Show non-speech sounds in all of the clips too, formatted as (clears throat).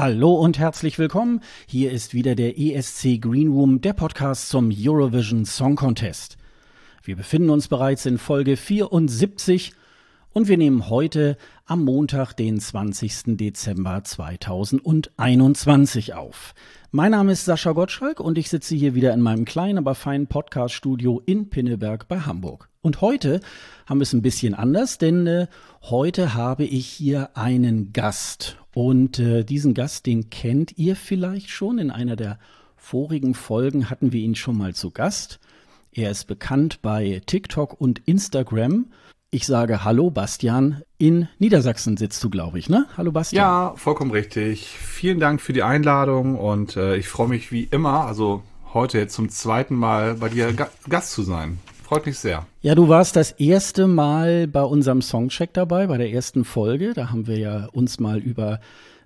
Hallo und herzlich willkommen. Hier ist wieder der ESC Green Room, der Podcast zum Eurovision Song Contest. Wir befinden uns bereits in Folge 74 und wir nehmen heute am Montag, den 20. Dezember 2021 auf. Mein Name ist Sascha Gottschalk und ich sitze hier wieder in meinem kleinen, aber feinen Podcast-Studio in Pinneberg bei Hamburg. Und heute haben wir es ein bisschen anders, denn äh, heute habe ich hier einen Gast. Und äh, diesen Gast, den kennt ihr vielleicht schon. In einer der vorigen Folgen hatten wir ihn schon mal zu Gast. Er ist bekannt bei TikTok und Instagram. Ich sage Hallo Bastian. In Niedersachsen sitzt du, glaube ich, ne? Hallo Bastian. Ja, vollkommen richtig. Vielen Dank für die Einladung und äh, ich freue mich wie immer, also heute jetzt zum zweiten Mal bei dir Ga Gast zu sein. Freut mich sehr. Ja, du warst das erste Mal bei unserem Songcheck dabei, bei der ersten Folge. Da haben wir ja uns mal über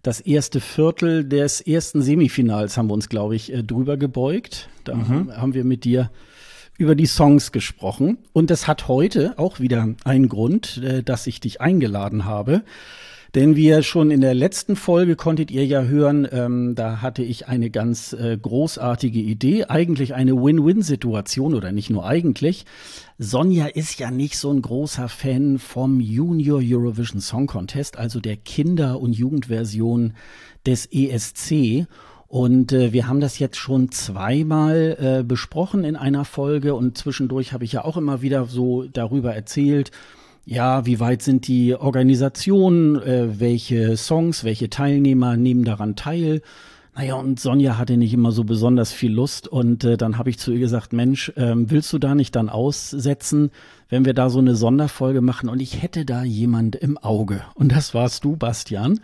das erste Viertel des ersten Semifinals haben wir uns, glaube ich, äh, drüber gebeugt. Da mhm. haben wir mit dir über die Songs gesprochen. Und das hat heute auch wieder einen Grund, äh, dass ich dich eingeladen habe. Denn wie ihr schon in der letzten Folge konntet ihr ja hören, ähm, da hatte ich eine ganz äh, großartige Idee, eigentlich eine Win-Win-Situation oder nicht nur eigentlich. Sonja ist ja nicht so ein großer Fan vom Junior Eurovision Song Contest, also der Kinder- und Jugendversion des ESC. Und äh, wir haben das jetzt schon zweimal äh, besprochen in einer Folge und zwischendurch habe ich ja auch immer wieder so darüber erzählt, ja, wie weit sind die Organisationen, äh, welche Songs, welche Teilnehmer nehmen daran teil? Naja, und Sonja hatte nicht immer so besonders viel Lust und äh, dann habe ich zu ihr gesagt, Mensch, ähm, willst du da nicht dann aussetzen, wenn wir da so eine Sonderfolge machen? Und ich hätte da jemand im Auge. Und das warst du, Bastian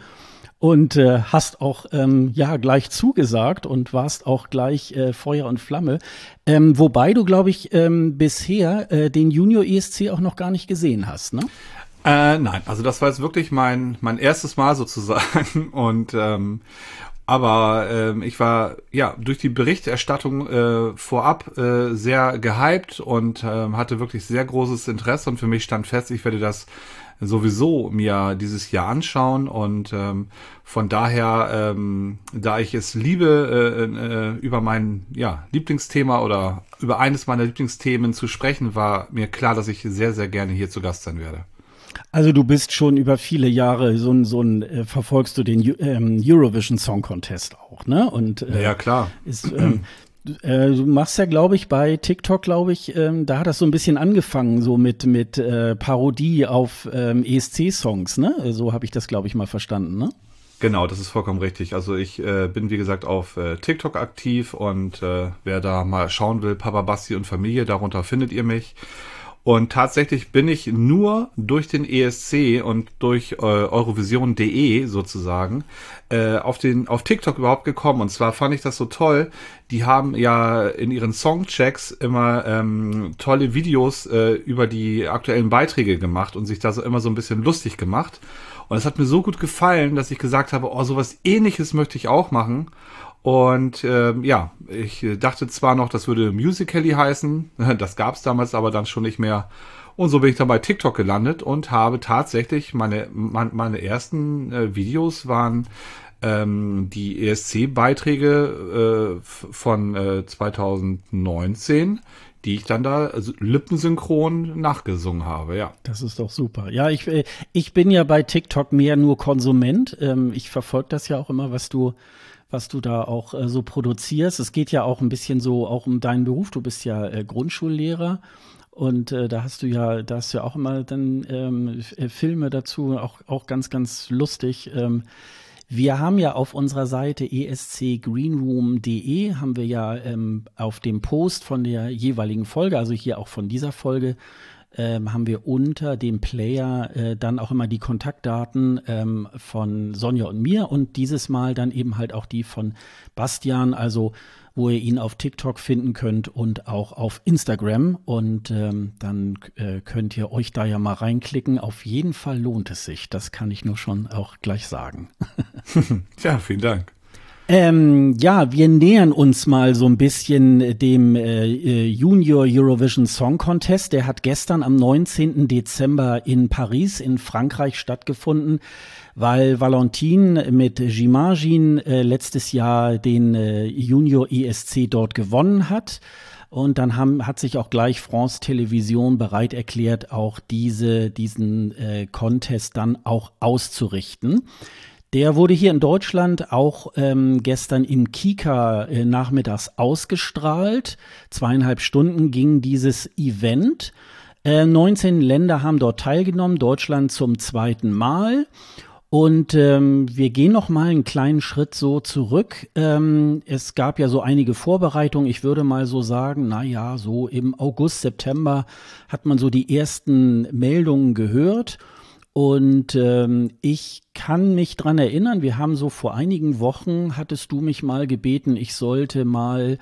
und äh, hast auch ähm, ja gleich zugesagt und warst auch gleich äh, Feuer und Flamme. Ähm, wobei du, glaube ich, ähm, bisher äh, den Junior ESC auch noch gar nicht gesehen hast, ne? Äh, nein, also das war jetzt wirklich mein mein erstes Mal sozusagen (laughs) und ähm, aber ähm, ich war ja durch die Berichterstattung äh, vorab äh, sehr gehypt und äh, hatte wirklich sehr großes Interesse und für mich stand fest, ich werde das sowieso mir dieses Jahr anschauen und ähm, von daher, ähm, da ich es liebe, äh, äh, über mein ja, Lieblingsthema oder über eines meiner Lieblingsthemen zu sprechen, war mir klar, dass ich sehr, sehr gerne hier zu Gast sein werde. Also du bist schon über viele Jahre so ein, so ein äh, verfolgst du den ähm, Eurovision Song Contest auch, ne? Und äh, ja klar. Ist, ähm, äh, du machst ja, glaube ich, bei TikTok, glaube ich, ähm, da hat das so ein bisschen angefangen, so mit, mit äh, Parodie auf ähm, ESC-Songs, ne? So habe ich das, glaube ich, mal verstanden, ne? Genau, das ist vollkommen richtig. Also ich äh, bin, wie gesagt, auf äh, TikTok aktiv und äh, wer da mal schauen will, Papa Basti und Familie, darunter findet ihr mich. Und tatsächlich bin ich nur durch den ESC und durch äh, Eurovision.de sozusagen äh, auf den auf TikTok überhaupt gekommen. Und zwar fand ich das so toll. Die haben ja in ihren Songchecks immer ähm, tolle Videos äh, über die aktuellen Beiträge gemacht und sich da so immer so ein bisschen lustig gemacht. Und es hat mir so gut gefallen, dass ich gesagt habe, oh, sowas ähnliches möchte ich auch machen. Und äh, ja, ich dachte zwar noch, das würde Musical.ly heißen, (laughs) das gab es damals aber dann schon nicht mehr. Und so bin ich dann bei TikTok gelandet und habe tatsächlich meine, meine, meine ersten äh, Videos waren ähm, die ESC-Beiträge äh, von äh, 2019, die ich dann da also lippensynchron nachgesungen habe, ja. Das ist doch super. Ja, ich, äh, ich bin ja bei TikTok mehr nur Konsument. Ähm, ich verfolge das ja auch immer, was du was du da auch äh, so produzierst. Es geht ja auch ein bisschen so auch um deinen Beruf. Du bist ja äh, Grundschullehrer und äh, da hast du ja, da hast du ja auch immer dann ähm, äh, Filme dazu, auch, auch ganz, ganz lustig. Ähm, wir haben ja auf unserer Seite escgreenroom.de haben wir ja ähm, auf dem Post von der jeweiligen Folge, also hier auch von dieser Folge, ähm, haben wir unter dem Player äh, dann auch immer die Kontaktdaten ähm, von Sonja und mir und dieses Mal dann eben halt auch die von Bastian, also wo ihr ihn auf TikTok finden könnt und auch auf Instagram. Und ähm, dann äh, könnt ihr euch da ja mal reinklicken. Auf jeden Fall lohnt es sich. Das kann ich nur schon auch gleich sagen. (laughs) (laughs) ja, vielen Dank. Ähm, ja, wir nähern uns mal so ein bisschen dem äh, Junior Eurovision Song Contest. Der hat gestern am 19. Dezember in Paris in Frankreich stattgefunden, weil Valentine mit J'imagine äh, letztes Jahr den äh, Junior ESC dort gewonnen hat. Und dann haben, hat sich auch gleich France Television bereit erklärt, auch diese, diesen äh, Contest dann auch auszurichten. Der wurde hier in Deutschland auch ähm, gestern im Kika äh, nachmittags ausgestrahlt. Zweieinhalb Stunden ging dieses Event. Äh, 19 Länder haben dort teilgenommen, Deutschland zum zweiten Mal. Und ähm, wir gehen noch mal einen kleinen Schritt so zurück. Ähm, es gab ja so einige Vorbereitungen. Ich würde mal so sagen, na ja, so im August, September hat man so die ersten Meldungen gehört. Und ähm, ich kann mich dran erinnern, wir haben so vor einigen Wochen, hattest du mich mal gebeten, ich sollte mal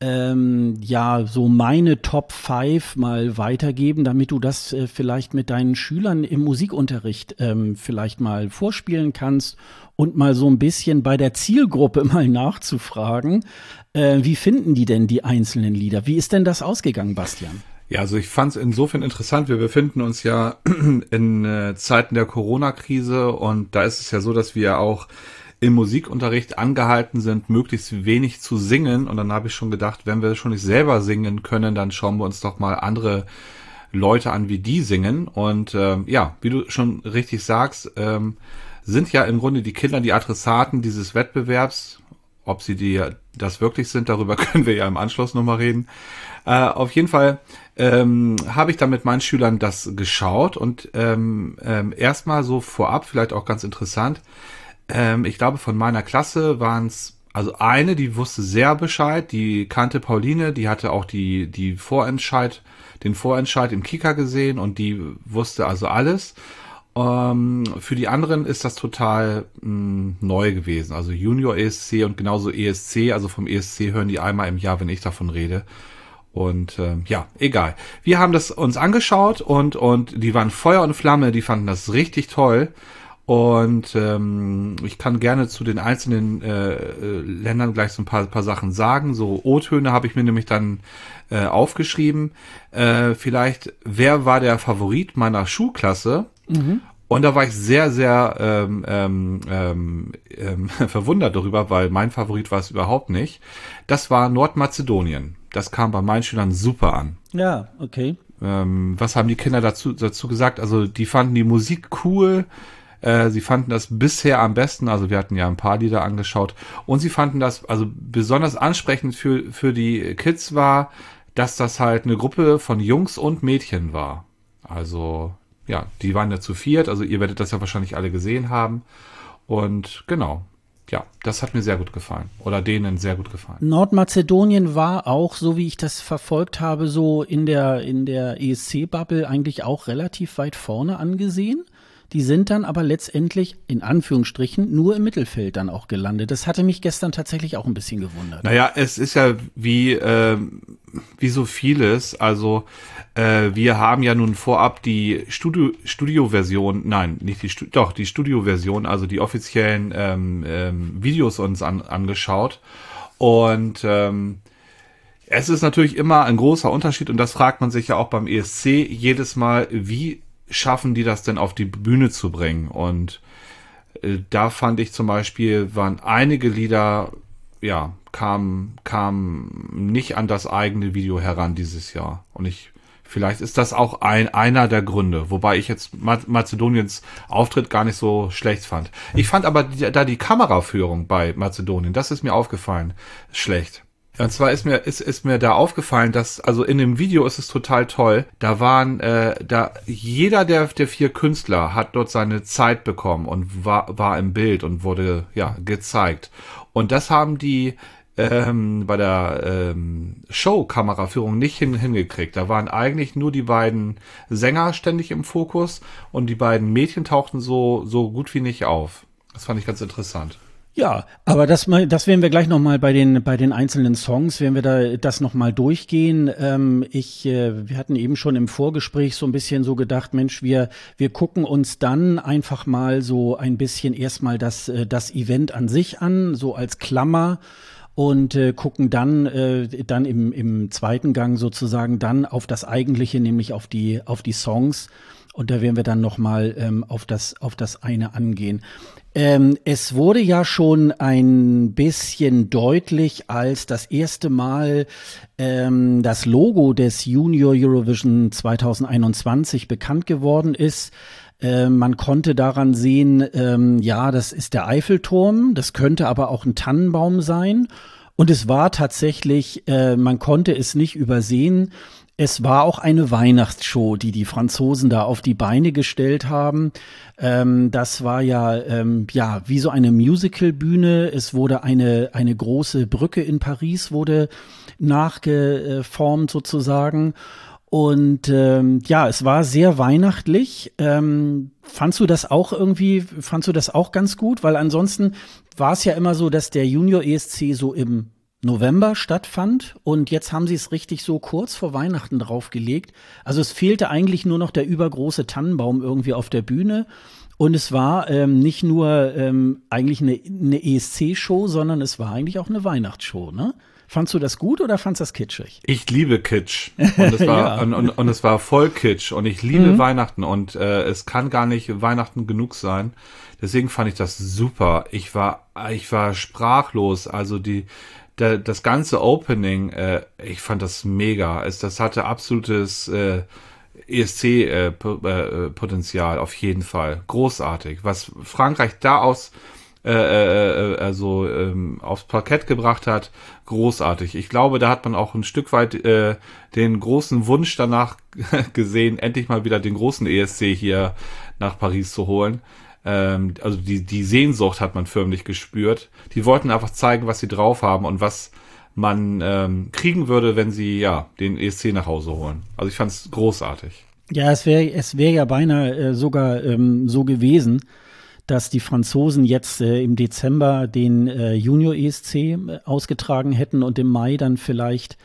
ähm, ja so meine Top 5 mal weitergeben, damit du das äh, vielleicht mit deinen Schülern im Musikunterricht ähm, vielleicht mal vorspielen kannst und mal so ein bisschen bei der Zielgruppe (laughs) mal nachzufragen, äh, wie finden die denn die einzelnen Lieder? Wie ist denn das ausgegangen, Bastian? Ja, also ich fand es insofern interessant. Wir befinden uns ja (clears throat) in äh, Zeiten der Corona-Krise und da ist es ja so, dass wir auch im Musikunterricht angehalten sind, möglichst wenig zu singen. Und dann habe ich schon gedacht, wenn wir schon nicht selber singen können, dann schauen wir uns doch mal andere Leute an, wie die singen. Und ähm, ja, wie du schon richtig sagst, ähm, sind ja im Grunde die Kinder die Adressaten dieses Wettbewerbs. Ob sie die das wirklich sind, darüber (laughs) können wir ja im Anschluss nochmal reden. Äh, auf jeden Fall ähm, habe ich dann mit meinen Schülern das geschaut und ähm, ähm, erstmal so vorab, vielleicht auch ganz interessant, ähm, ich glaube von meiner Klasse waren es also eine, die wusste sehr Bescheid, die kannte Pauline, die hatte auch die, die Vorentscheid, den Vorentscheid im Kika gesehen und die wusste also alles. Ähm, für die anderen ist das total mh, hm, neu gewesen. Also Junior ESC und genauso ESC, also vom ESC hören die einmal im Jahr, wenn ich davon rede. Und äh, ja, egal. Wir haben das uns angeschaut und, und die waren Feuer und Flamme, die fanden das richtig toll. Und ähm, ich kann gerne zu den einzelnen äh, äh, Ländern gleich so ein paar, paar Sachen sagen. So O-Töne habe ich mir nämlich dann äh, aufgeschrieben. Äh, vielleicht, wer war der Favorit meiner Schulklasse? Mhm. Und da war ich sehr, sehr ähm, ähm, ähm, ähm (laughs) verwundert darüber, weil mein Favorit war es überhaupt nicht. Das war Nordmazedonien das kam bei meinen Schülern super an. Ja, okay. Ähm, was haben die Kinder dazu, dazu gesagt? Also die fanden die Musik cool. Äh, sie fanden das bisher am besten, also wir hatten ja ein paar Lieder angeschaut und sie fanden das, also besonders ansprechend für, für die Kids war, dass das halt eine Gruppe von Jungs und Mädchen war. Also, ja, die waren ja zu viert, also ihr werdet das ja wahrscheinlich alle gesehen haben. Und genau, ja, das hat mir sehr gut gefallen. Oder denen sehr gut gefallen. Nordmazedonien war auch, so wie ich das verfolgt habe, so in der, in der ESC-Bubble eigentlich auch relativ weit vorne angesehen. Die sind dann aber letztendlich in Anführungsstrichen nur im Mittelfeld dann auch gelandet. Das hatte mich gestern tatsächlich auch ein bisschen gewundert. Naja, es ist ja wie, äh, wie so vieles. Also äh, wir haben ja nun vorab die Studio, Studio-Version, nein, nicht die, Studio, doch, die Studio-Version, also die offiziellen ähm, ähm, Videos uns an, angeschaut. Und ähm, es ist natürlich immer ein großer Unterschied und das fragt man sich ja auch beim ESC jedes Mal, wie schaffen die das denn auf die Bühne zu bringen? Und äh, da fand ich zum Beispiel, waren einige Lieder, ja, kamen kam nicht an das eigene Video heran dieses Jahr. Und ich, vielleicht ist das auch ein, einer der Gründe, wobei ich jetzt Mazedoniens Auftritt gar nicht so schlecht fand. Ich fand aber die, da die Kameraführung bei Mazedonien, das ist mir aufgefallen, schlecht. Und zwar ist mir, ist, ist mir da aufgefallen, dass, also in dem Video ist es total toll. Da waren, äh, da, jeder der, der vier Künstler hat dort seine Zeit bekommen und war, war im Bild und wurde, ja, gezeigt. Und das haben die, ähm, bei der ähm, Show-Kameraführung nicht hin, hingekriegt. Da waren eigentlich nur die beiden Sänger ständig im Fokus und die beiden Mädchen tauchten so, so gut wie nicht auf. Das fand ich ganz interessant. Ja, aber das, das werden wir gleich nochmal bei den, bei den einzelnen Songs, werden wir da das nochmal durchgehen. Ähm, ich, äh, wir hatten eben schon im Vorgespräch so ein bisschen so gedacht, Mensch, wir, wir gucken uns dann einfach mal so ein bisschen erstmal das, äh, das Event an sich an, so als Klammer und äh, gucken dann äh, dann im, im zweiten Gang sozusagen dann auf das eigentliche, nämlich auf die auf die Songs und da werden wir dann nochmal ähm, auf, das, auf das eine angehen. Ähm, es wurde ja schon ein bisschen deutlich, als das erste Mal ähm, das Logo des Junior Eurovision 2021 bekannt geworden ist. Äh, man konnte daran sehen, ähm, ja, das ist der Eiffelturm, das könnte aber auch ein Tannenbaum sein. Und es war tatsächlich, äh, man konnte es nicht übersehen, es war auch eine Weihnachtsshow, die die Franzosen da auf die Beine gestellt haben. Ähm, das war ja, ähm, ja, wie so eine Musicalbühne. Es wurde eine, eine große Brücke in Paris wurde nachgeformt sozusagen. Und ähm, ja, es war sehr weihnachtlich. Ähm, fandst du das auch irgendwie, fandst du das auch ganz gut? Weil ansonsten war es ja immer so, dass der Junior ESC so im November stattfand und jetzt haben sie es richtig so kurz vor Weihnachten draufgelegt. Also es fehlte eigentlich nur noch der übergroße Tannenbaum irgendwie auf der Bühne und es war ähm, nicht nur ähm, eigentlich eine, eine ESC-Show, sondern es war eigentlich auch eine Weihnachtsshow, ne? Fandst du das gut oder fandst du das kitschig? Ich liebe Kitsch. Und es (laughs) war, ja. und, und, und, es war voll Kitsch. Und ich liebe mhm. Weihnachten. Und äh, es kann gar nicht Weihnachten genug sein. Deswegen fand ich das super. Ich war, ich war sprachlos. Also die, der, das ganze Opening, äh, ich fand das mega. Es, das hatte absolutes äh, ESC-Potenzial äh, äh, auf jeden Fall. Großartig. Was Frankreich da aus äh, äh, also ähm, aufs Parkett gebracht hat, großartig. Ich glaube, da hat man auch ein Stück weit äh, den großen Wunsch danach (laughs) gesehen, endlich mal wieder den großen ESC hier nach Paris zu holen. Ähm, also die, die Sehnsucht hat man förmlich gespürt. Die wollten einfach zeigen, was sie drauf haben und was man ähm, kriegen würde, wenn sie ja den ESC nach Hause holen. Also ich fand es großartig. Ja, es wäre es wäre ja beinahe äh, sogar ähm, so gewesen, dass die Franzosen jetzt äh, im Dezember den äh, Junior ESC äh, ausgetragen hätten und im Mai dann vielleicht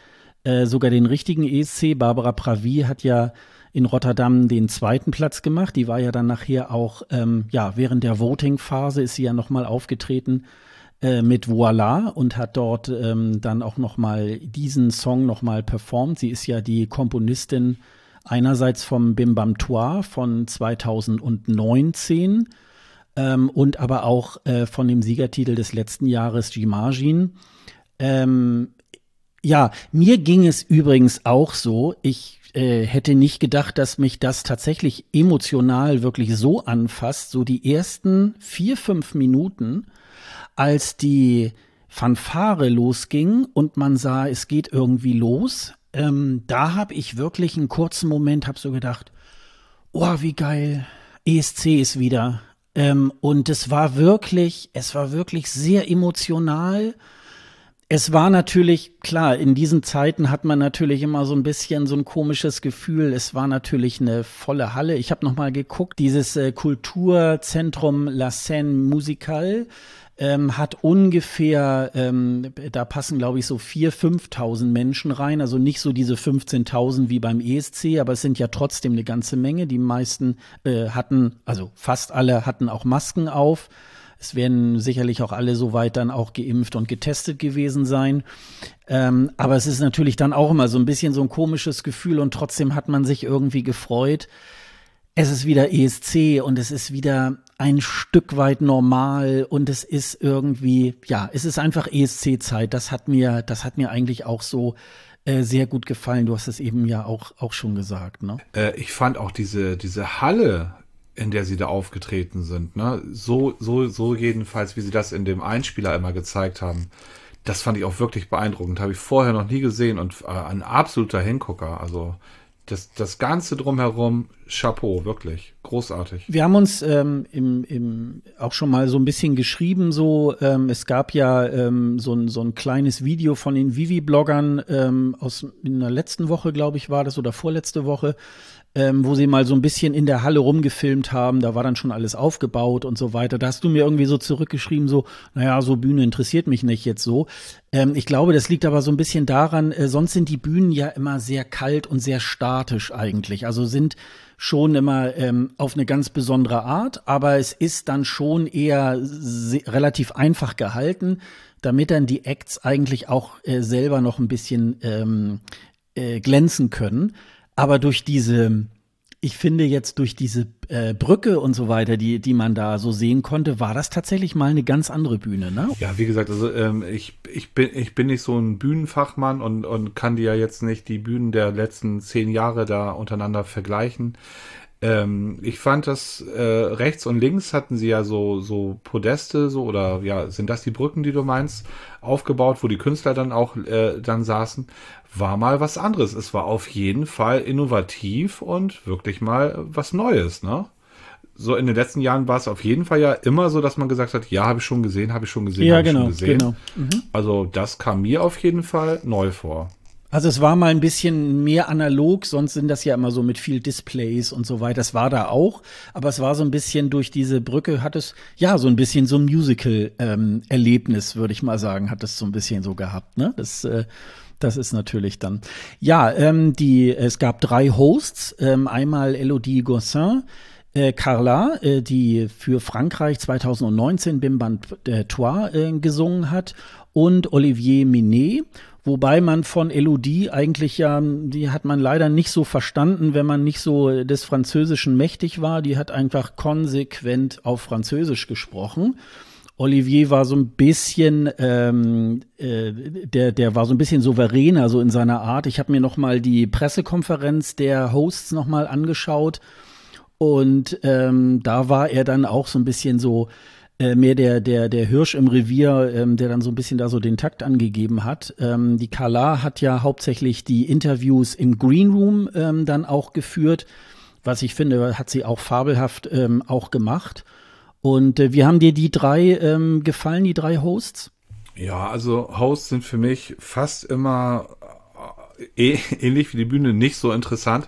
äh, sogar den richtigen ESC. Barbara Pravi hat ja in Rotterdam den zweiten Platz gemacht. Die war ja dann nachher auch, ähm, ja, während der Voting-Phase ist sie ja nochmal aufgetreten äh, mit Voila und hat dort ähm, dann auch nochmal diesen Song nochmal performt. Sie ist ja die Komponistin einerseits vom Bim Bam Toi von 2019 ähm, und aber auch äh, von dem Siegertitel des letzten Jahres Jimajin. Ähm, ja, mir ging es übrigens auch so. Ich äh, hätte nicht gedacht, dass mich das tatsächlich emotional wirklich so anfasst. So die ersten vier, fünf Minuten, als die Fanfare losging und man sah, es geht irgendwie los. Ähm, da habe ich wirklich einen kurzen Moment, habe so gedacht, oh, wie geil, ESC ist wieder. Ähm, und es war wirklich, es war wirklich sehr emotional es war natürlich, klar, in diesen Zeiten hat man natürlich immer so ein bisschen so ein komisches Gefühl. Es war natürlich eine volle Halle. Ich habe noch mal geguckt, dieses äh, Kulturzentrum La Seine Musicale ähm, hat ungefähr, ähm, da passen glaube ich so vier, 5.000 Menschen rein. Also nicht so diese 15.000 wie beim ESC, aber es sind ja trotzdem eine ganze Menge. Die meisten äh, hatten, also fast alle hatten auch Masken auf. Es werden sicherlich auch alle soweit dann auch geimpft und getestet gewesen sein. Ähm, aber es ist natürlich dann auch immer so ein bisschen so ein komisches Gefühl und trotzdem hat man sich irgendwie gefreut. Es ist wieder ESC und es ist wieder ein Stück weit normal und es ist irgendwie, ja, es ist einfach ESC-Zeit. Das hat mir, das hat mir eigentlich auch so äh, sehr gut gefallen. Du hast es eben ja auch, auch schon gesagt, ne? Äh, ich fand auch diese, diese Halle in der sie da aufgetreten sind. Ne? So, so, so jedenfalls, wie sie das in dem Einspieler immer gezeigt haben. Das fand ich auch wirklich beeindruckend. Habe ich vorher noch nie gesehen und äh, ein absoluter Hingucker. Also das, das Ganze drumherum, Chapeau, wirklich. Großartig. Wir haben uns ähm, im, im, auch schon mal so ein bisschen geschrieben, so, ähm, es gab ja ähm, so, ein, so ein kleines Video von den Vivi-Bloggern ähm, aus in der letzten Woche, glaube ich, war das, oder vorletzte Woche, ähm, wo sie mal so ein bisschen in der Halle rumgefilmt haben. Da war dann schon alles aufgebaut und so weiter. Da hast du mir irgendwie so zurückgeschrieben, so, naja, so Bühne interessiert mich nicht jetzt so. Ähm, ich glaube, das liegt aber so ein bisschen daran, äh, sonst sind die Bühnen ja immer sehr kalt und sehr statisch eigentlich. Also sind schon immer ähm, auf eine ganz besondere Art, aber es ist dann schon eher relativ einfach gehalten, damit dann die Acts eigentlich auch äh, selber noch ein bisschen ähm, äh, glänzen können. Aber durch diese, ich finde jetzt durch diese äh, Brücke und so weiter, die, die man da so sehen konnte, war das tatsächlich mal eine ganz andere Bühne, ne? Ja, wie gesagt, also ähm, ich, ich, bin, ich bin nicht so ein Bühnenfachmann und, und kann dir ja jetzt nicht die Bühnen der letzten zehn Jahre da untereinander vergleichen. Ähm, ich fand das äh, rechts und links hatten sie ja so so Podeste so oder ja sind das die Brücken, die du meinst, aufgebaut, wo die Künstler dann auch äh, dann saßen war mal was anderes. Es war auf jeden Fall innovativ und wirklich mal was Neues, ne? So in den letzten Jahren war es auf jeden Fall ja immer so, dass man gesagt hat, ja, habe ich schon gesehen, habe ich schon gesehen, ja, habe genau, ich schon gesehen. Genau. Mhm. Also das kam mir auf jeden Fall neu vor. Also es war mal ein bisschen mehr analog, sonst sind das ja immer so mit viel Displays und so weiter. Das war da auch, aber es war so ein bisschen durch diese Brücke hat es ja so ein bisschen so ein Musical-Erlebnis, ähm, würde ich mal sagen, hat es so ein bisschen so gehabt. Ne? Das äh, das ist natürlich dann. Ja, ähm, die, es gab drei Hosts. Ähm, einmal Elodie Gossin, äh, Carla, äh, die für Frankreich 2019 Bim Band äh, Trois äh, gesungen hat, und Olivier Minet. Wobei man von Elodie eigentlich ja, die hat man leider nicht so verstanden, wenn man nicht so des Französischen mächtig war. Die hat einfach konsequent auf Französisch gesprochen. Olivier war so ein bisschen, ähm, äh, der, der war so ein bisschen souveräner so in seiner Art. Ich habe mir noch mal die Pressekonferenz der Hosts noch mal angeschaut und ähm, da war er dann auch so ein bisschen so äh, mehr der der der Hirsch im Revier, ähm, der dann so ein bisschen da so den Takt angegeben hat. Ähm, die Kala hat ja hauptsächlich die Interviews im Green Room ähm, dann auch geführt, was ich finde, hat sie auch fabelhaft ähm, auch gemacht. Und äh, wie haben dir die drei ähm, gefallen, die drei Hosts? Ja, also Hosts sind für mich fast immer äh, ähnlich wie die Bühne nicht so interessant,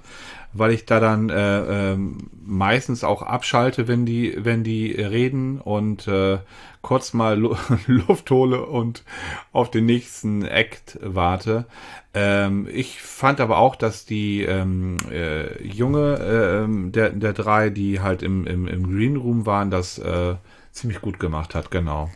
weil ich da dann äh, äh, meistens auch abschalte, wenn die, wenn die reden und äh, kurz mal Lu (laughs) Luft hole und auf den nächsten Act warte. Ähm, ich fand aber auch, dass die ähm, äh, Junge äh, der, der drei, die halt im, im, im Green Room waren, das äh, ziemlich gut gemacht hat, genau.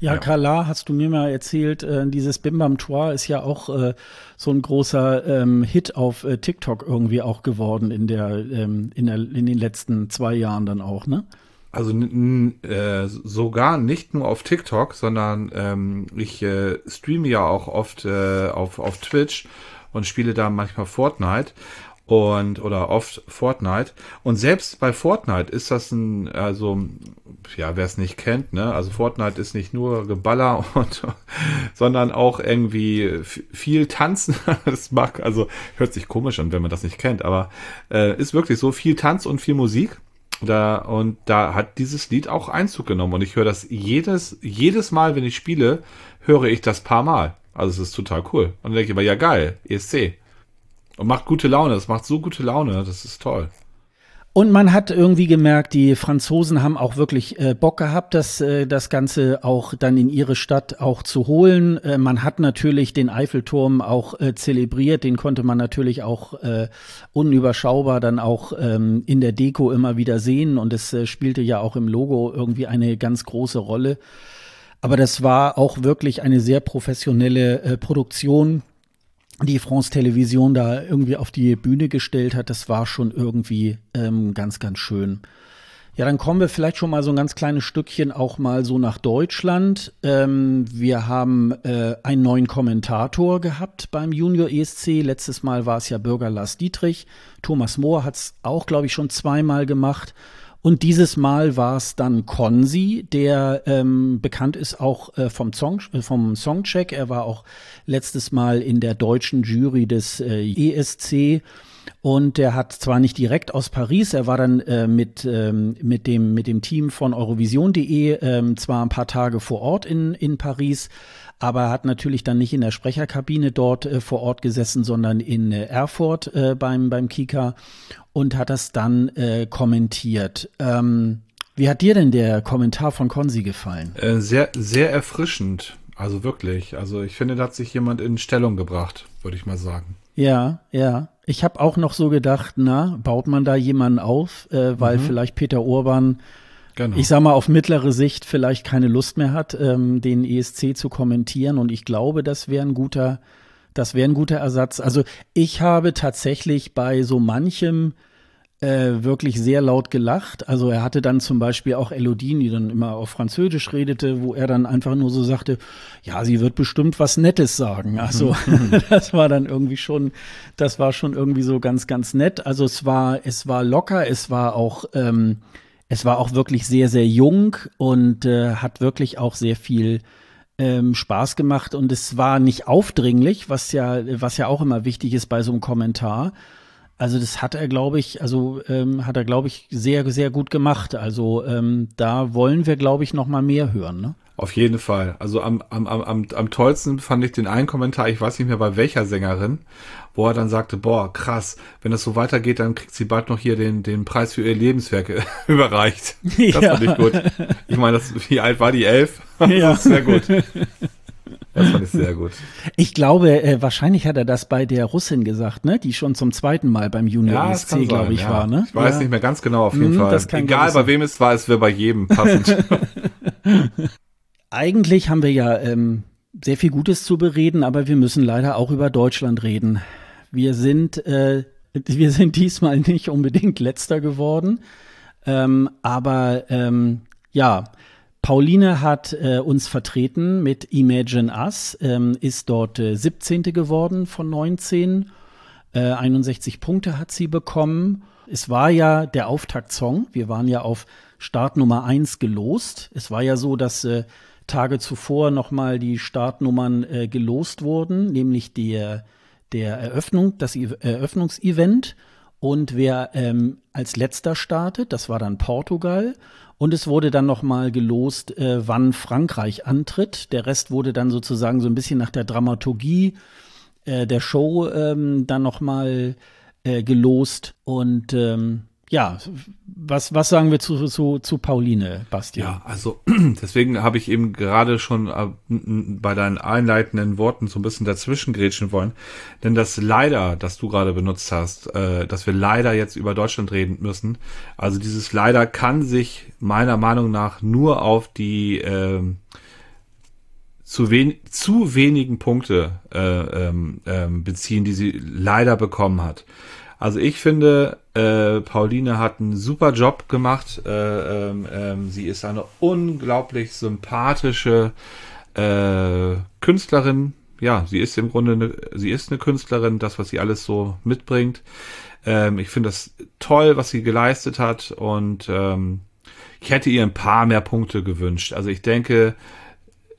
Ja, ja. Kala, hast du mir mal erzählt, äh, dieses Bim Bam Tour ist ja auch äh, so ein großer ähm, Hit auf äh, TikTok irgendwie auch geworden in der, ähm, in der, in den letzten zwei Jahren dann auch, ne? Also äh, sogar nicht nur auf TikTok, sondern ähm, ich äh, streame ja auch oft äh, auf, auf Twitch und spiele da manchmal Fortnite und oder oft Fortnite. Und selbst bei Fortnite ist das ein also ja wer es nicht kennt ne also Fortnite ist nicht nur Geballer (laughs) und sondern auch irgendwie viel tanzen. (laughs) Das mag also hört sich komisch an wenn man das nicht kennt aber äh, ist wirklich so viel Tanz und viel Musik. Da und da hat dieses Lied auch Einzug genommen. Und ich höre das jedes jedes Mal wenn ich spiele höre ich das paar Mal. Also es ist total cool. Und dann denke ich aber ja geil ESC und macht gute Laune. Das macht so gute Laune. Das ist toll. Und man hat irgendwie gemerkt, die Franzosen haben auch wirklich äh, Bock gehabt, das, äh, das Ganze auch dann in ihre Stadt auch zu holen. Äh, man hat natürlich den Eiffelturm auch äh, zelebriert, den konnte man natürlich auch äh, unüberschaubar dann auch ähm, in der Deko immer wieder sehen und es äh, spielte ja auch im Logo irgendwie eine ganz große Rolle. Aber das war auch wirklich eine sehr professionelle Produktion die France Television da irgendwie auf die Bühne gestellt hat, das war schon irgendwie ähm, ganz, ganz schön. Ja, dann kommen wir vielleicht schon mal so ein ganz kleines Stückchen auch mal so nach Deutschland. Ähm, wir haben äh, einen neuen Kommentator gehabt beim Junior ESC. Letztes Mal war es ja Bürger Lars Dietrich. Thomas Mohr hat es auch, glaube ich, schon zweimal gemacht. Und dieses Mal war es dann Konzi, der ähm, bekannt ist auch äh, vom, Song, äh, vom Songcheck. Er war auch letztes Mal in der deutschen Jury des äh, ESC. Und der hat zwar nicht direkt aus Paris, er war dann äh, mit, ähm, mit, dem, mit dem Team von Eurovision.de ähm, zwar ein paar Tage vor Ort in, in Paris, aber er hat natürlich dann nicht in der Sprecherkabine dort äh, vor Ort gesessen, sondern in äh, Erfurt äh, beim, beim Kika und hat das dann äh, kommentiert. Ähm, wie hat dir denn der Kommentar von Konzi gefallen? Äh, sehr, sehr erfrischend. Also wirklich. Also ich finde, da hat sich jemand in Stellung gebracht, würde ich mal sagen. Ja, ja. Ich habe auch noch so gedacht, na, baut man da jemanden auf, äh, weil mhm. vielleicht Peter Urban, genau. ich sag mal auf mittlere Sicht vielleicht keine Lust mehr hat, ähm, den ESC zu kommentieren. Und ich glaube, das wäre ein guter, das wäre ein guter Ersatz. Also ich habe tatsächlich bei so manchem äh, wirklich sehr laut gelacht. Also er hatte dann zum Beispiel auch Elodie, die dann immer auf Französisch redete, wo er dann einfach nur so sagte, ja, sie wird bestimmt was Nettes sagen. Also (laughs) das war dann irgendwie schon, das war schon irgendwie so ganz, ganz nett. Also es war, es war locker, es war auch, ähm, es war auch wirklich sehr, sehr jung und äh, hat wirklich auch sehr viel ähm, Spaß gemacht und es war nicht aufdringlich, was ja, was ja auch immer wichtig ist bei so einem Kommentar, also das hat er, glaube ich, also ähm, hat er, glaube ich, sehr, sehr gut gemacht. Also ähm, da wollen wir, glaube ich, noch mal mehr hören. Ne? Auf jeden Fall. Also am, am, am, am tollsten fand ich den einen Kommentar, ich weiß nicht mehr bei welcher Sängerin, wo er dann sagte, boah, krass, wenn das so weitergeht, dann kriegt sie bald noch hier den, den Preis für ihr Lebenswerk (laughs) überreicht. (laughs) Das ja. fand ich gut. Ich meine, das, wie alt war die? Elf? (laughs) Ja. Das ist sehr gut. Das fand ich sehr gut. Ich glaube, äh, wahrscheinlich hat er das bei der Russin gesagt, ne? Die schon zum zweiten Mal beim Junior ja, ESC, glaube ich, ja. war, ne? Ich weiß ja. nicht mehr ganz genau, auf jeden mhm, Fall. Egal bei wem es war, es wäre bei jedem passend. Eigentlich haben wir ja ähm, sehr viel Gutes zu bereden, aber wir müssen leider auch über Deutschland reden. Wir sind, äh, (laughs) wir sind diesmal nicht unbedingt letzter geworden, ähm, aber ähm, ja, Pauline hat äh, uns vertreten mit Imagine Us, ähm, ist dort äh, 17. geworden von 19. Äh, 61 Punkte hat sie bekommen. Es war ja der Auftaktsong. Wir waren ja auf Start Nummer 1 gelost. Es war ja so, dass äh, Tage zuvor nochmal die Startnummern äh, gelost wurden, nämlich der, der Eröffnung, das Eröffnungsevent. Und wer ähm, als letzter startet, das war dann Portugal. Und es wurde dann nochmal gelost, äh, wann Frankreich antritt. Der Rest wurde dann sozusagen so ein bisschen nach der Dramaturgie äh, der Show ähm, dann nochmal äh, gelost. Und ähm, ja, was, was sagen wir zu, zu, zu Pauline, Bastian? Ja, also (clears throat) deswegen habe ich eben gerade schon äh, bei deinen einleitenden Worten so ein bisschen dazwischen grätschen wollen. Denn das leider, das du gerade benutzt hast, äh, dass wir leider jetzt über Deutschland reden müssen, also dieses leider kann sich meiner Meinung nach nur auf die äh, zu, wen zu wenigen Punkte äh, ähm, ähm, beziehen, die sie leider bekommen hat. Also ich finde, äh, Pauline hat einen super Job gemacht. Äh, ähm, ähm, sie ist eine unglaublich sympathische äh, Künstlerin. Ja, sie ist im Grunde eine, sie ist eine Künstlerin, das, was sie alles so mitbringt. Ähm, ich finde das toll, was sie geleistet hat und ähm, ich hätte ihr ein paar mehr Punkte gewünscht. Also ich denke,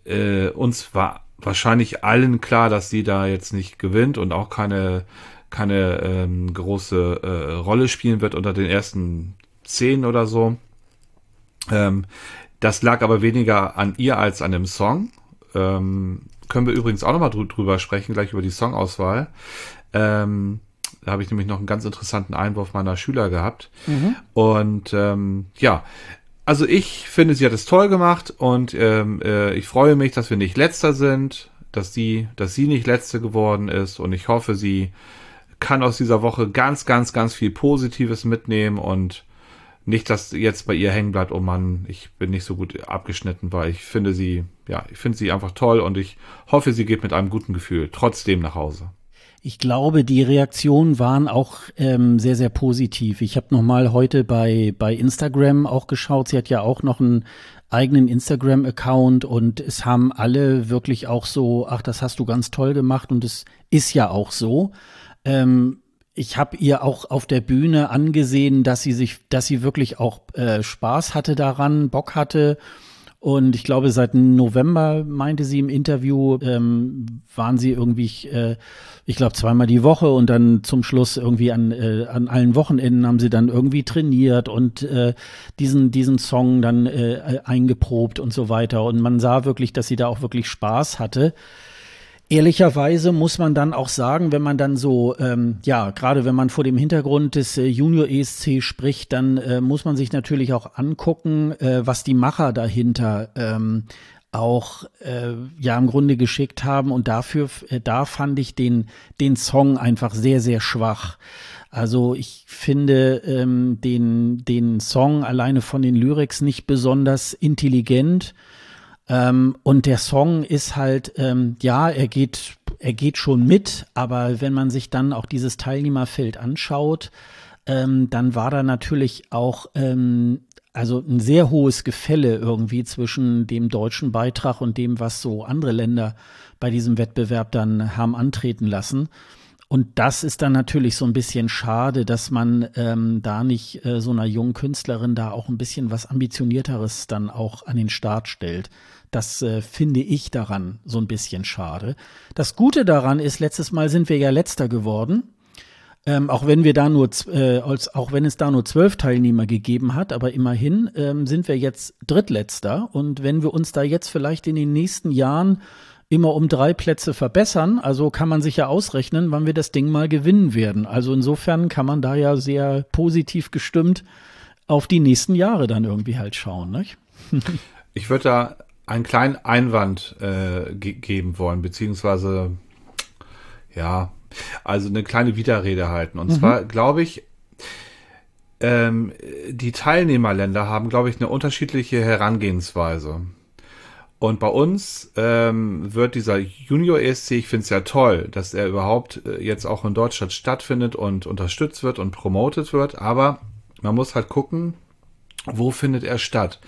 äh, uns war wahrscheinlich allen klar, dass sie da jetzt nicht gewinnt und auch keine keine ähm, große äh, Rolle spielen wird unter den ersten zehn oder so. Ähm, das lag aber weniger an ihr als an dem Song. Ähm, können wir übrigens auch nochmal drü drüber sprechen, gleich über die Songauswahl. Ähm, da habe ich nämlich noch einen ganz interessanten Einwurf meiner Schüler gehabt. Mhm. Und ähm, ja, also ich finde, sie hat es toll gemacht und ähm, äh, ich freue mich, dass wir nicht letzter sind, dass sie, dass sie nicht letzte geworden ist und ich hoffe, sie kann aus dieser Woche ganz, ganz, ganz viel Positives mitnehmen und nicht, dass jetzt bei ihr hängen bleibt, oh Mann, ich bin nicht so gut abgeschnitten, weil ich finde sie, ja, ich finde sie einfach toll und ich hoffe, sie geht mit einem guten Gefühl trotzdem nach Hause. Ich glaube, die Reaktionen waren auch ähm, sehr, sehr positiv. Ich habe noch mal heute bei bei Instagram auch geschaut. Sie hat ja auch noch einen eigenen Instagram-Account und es haben alle wirklich auch so, ach, das hast du ganz toll gemacht und es ist ja auch so. Ähm, ich habe ihr auch auf der Bühne angesehen, dass sie sich, dass sie wirklich auch äh, Spaß hatte daran, Bock hatte. Und ich glaube, seit November meinte sie im Interview, ähm, waren sie irgendwie, äh, ich glaube, zweimal die Woche und dann zum Schluss irgendwie an, äh, an allen Wochenenden haben sie dann irgendwie trainiert und äh, diesen, diesen Song dann äh, eingeprobt und so weiter. Und man sah wirklich, dass sie da auch wirklich Spaß hatte. Ehrlicherweise muss man dann auch sagen, wenn man dann so, ähm, ja, gerade wenn man vor dem Hintergrund des äh, Junior ESC spricht, dann äh, muss man sich natürlich auch angucken, äh, was die Macher dahinter ähm, auch äh, ja im Grunde geschickt haben. Und dafür, äh, da fand ich den, den Song einfach sehr, sehr schwach. Also ich finde ähm, den, den Song alleine von den Lyrics nicht besonders intelligent. Ähm, und der Song ist halt, ähm, ja, er geht, er geht schon mit, aber wenn man sich dann auch dieses Teilnehmerfeld anschaut, ähm, dann war da natürlich auch ähm, also ein sehr hohes Gefälle irgendwie zwischen dem deutschen Beitrag und dem, was so andere Länder bei diesem Wettbewerb dann haben antreten lassen. Und das ist dann natürlich so ein bisschen schade, dass man ähm, da nicht äh, so einer jungen Künstlerin da auch ein bisschen was ambitionierteres dann auch an den Start stellt. Das äh, finde ich daran so ein bisschen schade. Das Gute daran ist, letztes Mal sind wir ja letzter geworden. Ähm, auch wenn wir da nur, äh, als, auch wenn es da nur zwölf Teilnehmer gegeben hat, aber immerhin ähm, sind wir jetzt drittletzter. Und wenn wir uns da jetzt vielleicht in den nächsten Jahren immer um drei Plätze verbessern, also kann man sich ja ausrechnen, wann wir das Ding mal gewinnen werden. Also insofern kann man da ja sehr positiv gestimmt auf die nächsten Jahre dann irgendwie halt schauen. Nicht? (laughs) ich würde da einen kleinen Einwand äh, ge geben wollen, beziehungsweise ja, also eine kleine Widerrede halten. Und mhm. zwar glaube ich, ähm, die Teilnehmerländer haben, glaube ich, eine unterschiedliche Herangehensweise. Und bei uns ähm, wird dieser Junior ESC, ich finde es ja toll, dass er überhaupt äh, jetzt auch in Deutschland stattfindet und unterstützt wird und promotet wird, aber man muss halt gucken, wo findet er statt.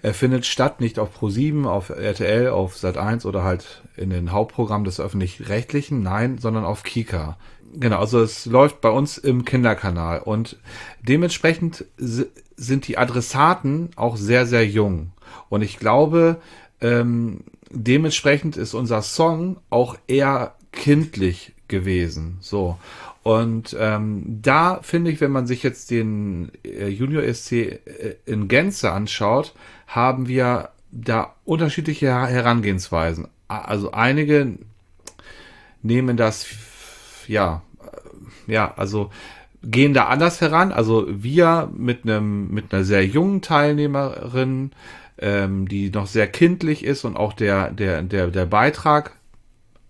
Er findet statt nicht auf Pro7, auf RTL, auf Sat1 oder halt in den Hauptprogrammen des öffentlich-rechtlichen, nein, sondern auf Kika. Genau, also es läuft bei uns im Kinderkanal und dementsprechend sind die Adressaten auch sehr, sehr jung. Und ich glaube, ähm, dementsprechend ist unser Song auch eher kindlich gewesen. So. Und ähm, da finde ich, wenn man sich jetzt den äh, Junior SC äh, in Gänze anschaut, haben wir da unterschiedliche Herangehensweisen. Also einige nehmen das, ja, äh, ja, also gehen da anders heran. Also wir mit einem, mit einer sehr jungen Teilnehmerin, ähm, die noch sehr kindlich ist und auch der, der, der, der Beitrag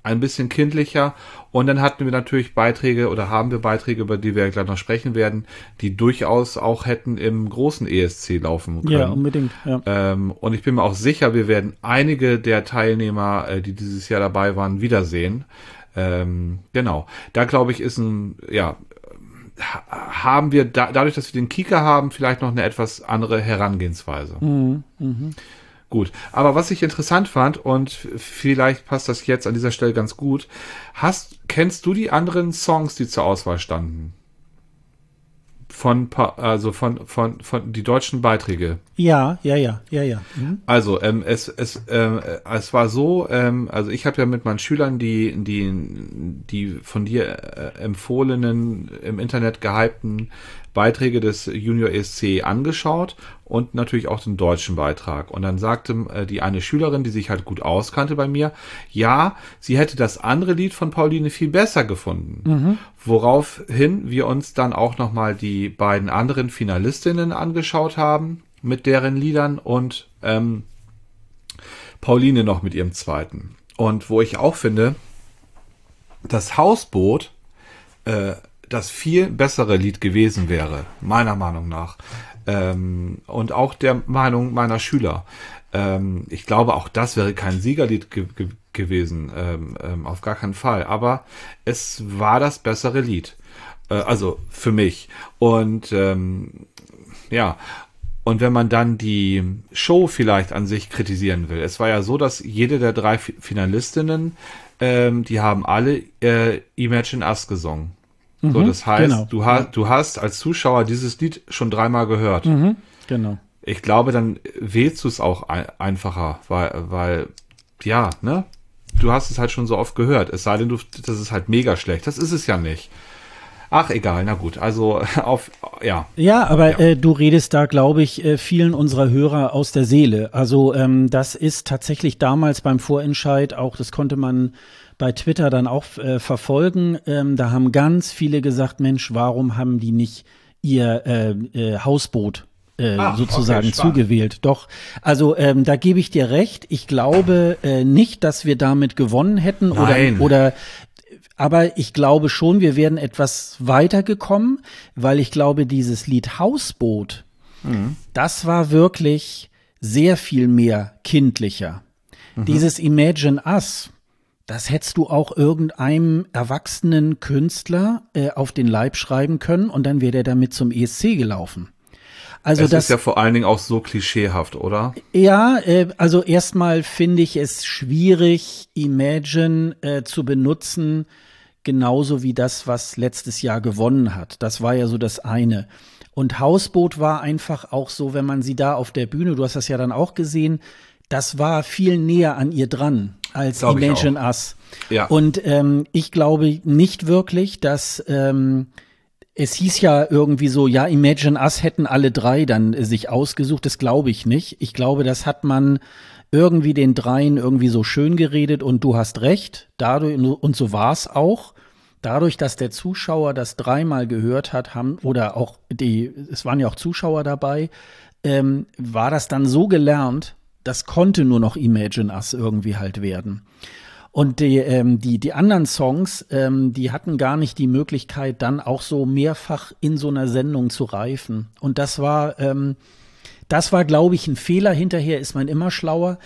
ein bisschen kindlicher. Und dann hatten wir natürlich Beiträge oder haben wir Beiträge, über die wir gleich noch sprechen werden, die durchaus auch hätten im großen ESC laufen können. Ja, unbedingt. Ja. Ähm, und ich bin mir auch sicher, wir werden einige der Teilnehmer, äh, die dieses Jahr dabei waren, wiedersehen. Ähm, genau. Da glaube ich, ist ein, ja, haben wir da, dadurch, dass wir den Kika haben, vielleicht noch eine etwas andere Herangehensweise. Mhm, mh. Gut, aber was ich interessant fand und vielleicht passt das jetzt an dieser Stelle ganz gut, hast kennst du die anderen Songs, die zur Auswahl standen? Von also von von von die deutschen Beiträge. Ja, ja, ja, ja, ja. Mhm. Also ähm, es es ähm, es war so, ähm, also ich habe ja mit meinen Schülern die die die von dir äh, empfohlenen im Internet gehypten Beiträge des Junior ESC angeschaut und natürlich auch den deutschen Beitrag. Und dann sagte äh, die eine Schülerin, die sich halt gut auskannte bei mir, ja, sie hätte das andere Lied von Pauline viel besser gefunden. Mhm. Woraufhin wir uns dann auch nochmal die beiden anderen Finalistinnen angeschaut haben mit deren Liedern und ähm, Pauline noch mit ihrem zweiten. Und wo ich auch finde, das Hausboot äh, das viel bessere Lied gewesen wäre, meiner Meinung nach. Ähm, und auch der Meinung meiner Schüler. Ähm, ich glaube, auch das wäre kein Siegerlied ge ge gewesen, ähm, ähm auf gar keinen Fall. Aber es war das bessere Lied. Äh, also für mich. Und ähm, ja, und wenn man dann die Show vielleicht an sich kritisieren will, es war ja so, dass jede der drei Finalistinnen, ähm, die haben alle äh, Imagine Us gesungen. So, mhm, das heißt, genau. du hast, du hast als Zuschauer dieses Lied schon dreimal gehört. Mhm, genau. ich glaube, dann wählst du es auch ein, einfacher, weil, weil, ja, ne? Du hast es halt schon so oft gehört. Es sei denn, du, das ist halt mega schlecht. Das ist es ja nicht. Ach, egal, na gut. Also (laughs) auf, ja. Ja, aber ja. Äh, du redest da, glaube ich, äh, vielen unserer Hörer aus der Seele. Also ähm, das ist tatsächlich damals beim Vorentscheid auch, das konnte man bei Twitter dann auch äh, verfolgen. Ähm, da haben ganz viele gesagt, Mensch, warum haben die nicht ihr äh, äh, Hausboot äh, Ach, sozusagen okay, zugewählt. Doch, also ähm, da gebe ich dir recht. Ich glaube äh, nicht, dass wir damit gewonnen hätten Nein. oder oder aber ich glaube schon, wir wären etwas weitergekommen, weil ich glaube, dieses Lied Hausboot, mhm. das war wirklich sehr viel mehr kindlicher. Mhm. Dieses Imagine Us, das hättest du auch irgendeinem erwachsenen Künstler äh, auf den Leib schreiben können und dann wäre der damit zum ESC gelaufen. Also es das ist ja vor allen Dingen auch so klischeehaft, oder? Ja, äh, also erstmal finde ich es schwierig, Imagine äh, zu benutzen, genauso wie das, was letztes Jahr gewonnen hat. Das war ja so das eine. Und Hausboot war einfach auch so, wenn man sie da auf der Bühne, du hast das ja dann auch gesehen, das war viel näher an ihr dran als Glaub Imagine Us. Ja. Und ähm, ich glaube nicht wirklich, dass ähm, es hieß ja irgendwie so, ja, Imagine Us hätten alle drei dann äh, sich ausgesucht. Das glaube ich nicht. Ich glaube, das hat man irgendwie den dreien irgendwie so schön geredet und du hast recht. Dadurch, und so war es auch. Dadurch, dass der Zuschauer das dreimal gehört hat, haben, oder auch die, es waren ja auch Zuschauer dabei, ähm, war das dann so gelernt, das konnte nur noch Imagine Us irgendwie halt werden. Und die, ähm, die, die anderen Songs, ähm, die hatten gar nicht die Möglichkeit, dann auch so mehrfach in so einer Sendung zu reifen. Und das war, ähm, das war, glaube ich, ein Fehler. Hinterher ist man immer schlauer.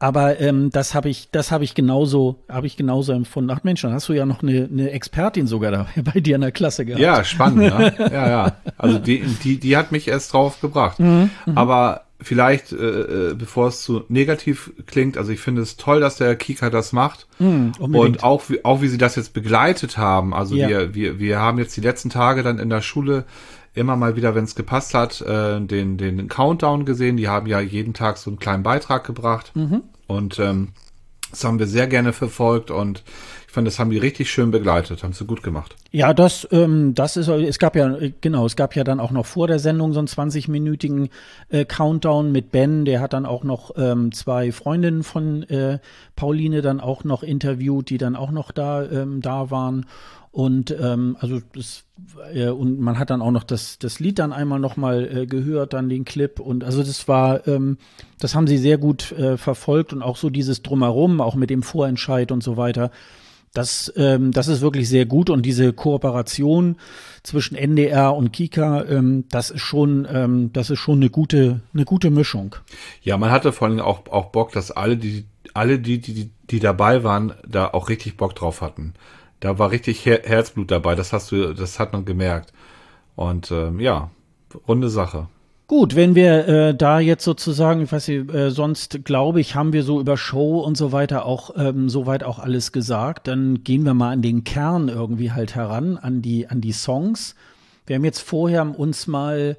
Aber ähm, das habe ich, das habe ich genauso, habe ich genauso empfunden. Ach Mensch, dann hast du ja noch eine, eine Expertin sogar da (laughs) bei dir in der Klasse gehabt. Ja, spannend, ne? (laughs) ja, ja. Also die, die, die hat mich erst drauf gebracht. Mhm, mhm. Aber vielleicht, äh, äh, bevor es zu negativ klingt, also ich finde es toll, dass der Kika das macht. Mm, und auch, auch wie sie das jetzt begleitet haben. Also ja. wir, wir, wir haben jetzt die letzten Tage dann in der Schule immer mal wieder, wenn es gepasst hat, äh, den, den Countdown gesehen. Die haben ja jeden Tag so einen kleinen Beitrag gebracht. Mhm. Und ähm, das haben wir sehr gerne verfolgt und ich fand, das haben die richtig schön begleitet, haben sie gut gemacht. Ja, das, ähm, das ist, es gab ja, genau, es gab ja dann auch noch vor der Sendung so einen 20-minütigen äh, Countdown mit Ben, der hat dann auch noch ähm, zwei Freundinnen von äh, Pauline dann auch noch interviewt, die dann auch noch da, ähm, da waren. Und ähm, also das äh, und man hat dann auch noch das das Lied dann einmal noch mal äh, gehört, dann den Clip und also das war ähm, das haben sie sehr gut äh, verfolgt und auch so dieses drumherum, auch mit dem Vorentscheid und so weiter. Das, ähm, das ist wirklich sehr gut und diese Kooperation zwischen NDR und Kika, ähm, das ist schon, ähm, das ist schon eine gute, eine gute Mischung. Ja, man hatte vor allem auch, auch Bock, dass alle, die, alle, die, die, die dabei waren, da auch richtig Bock drauf hatten. Da war richtig Her Herzblut dabei, das hast du, das hat man gemerkt. Und ähm, ja, runde Sache. Gut, wenn wir äh, da jetzt sozusagen, ich weiß nicht, äh, sonst glaube ich, haben wir so über Show und so weiter auch ähm, soweit auch alles gesagt. Dann gehen wir mal an den Kern irgendwie halt heran, an die an die Songs. Wir haben jetzt vorher uns mal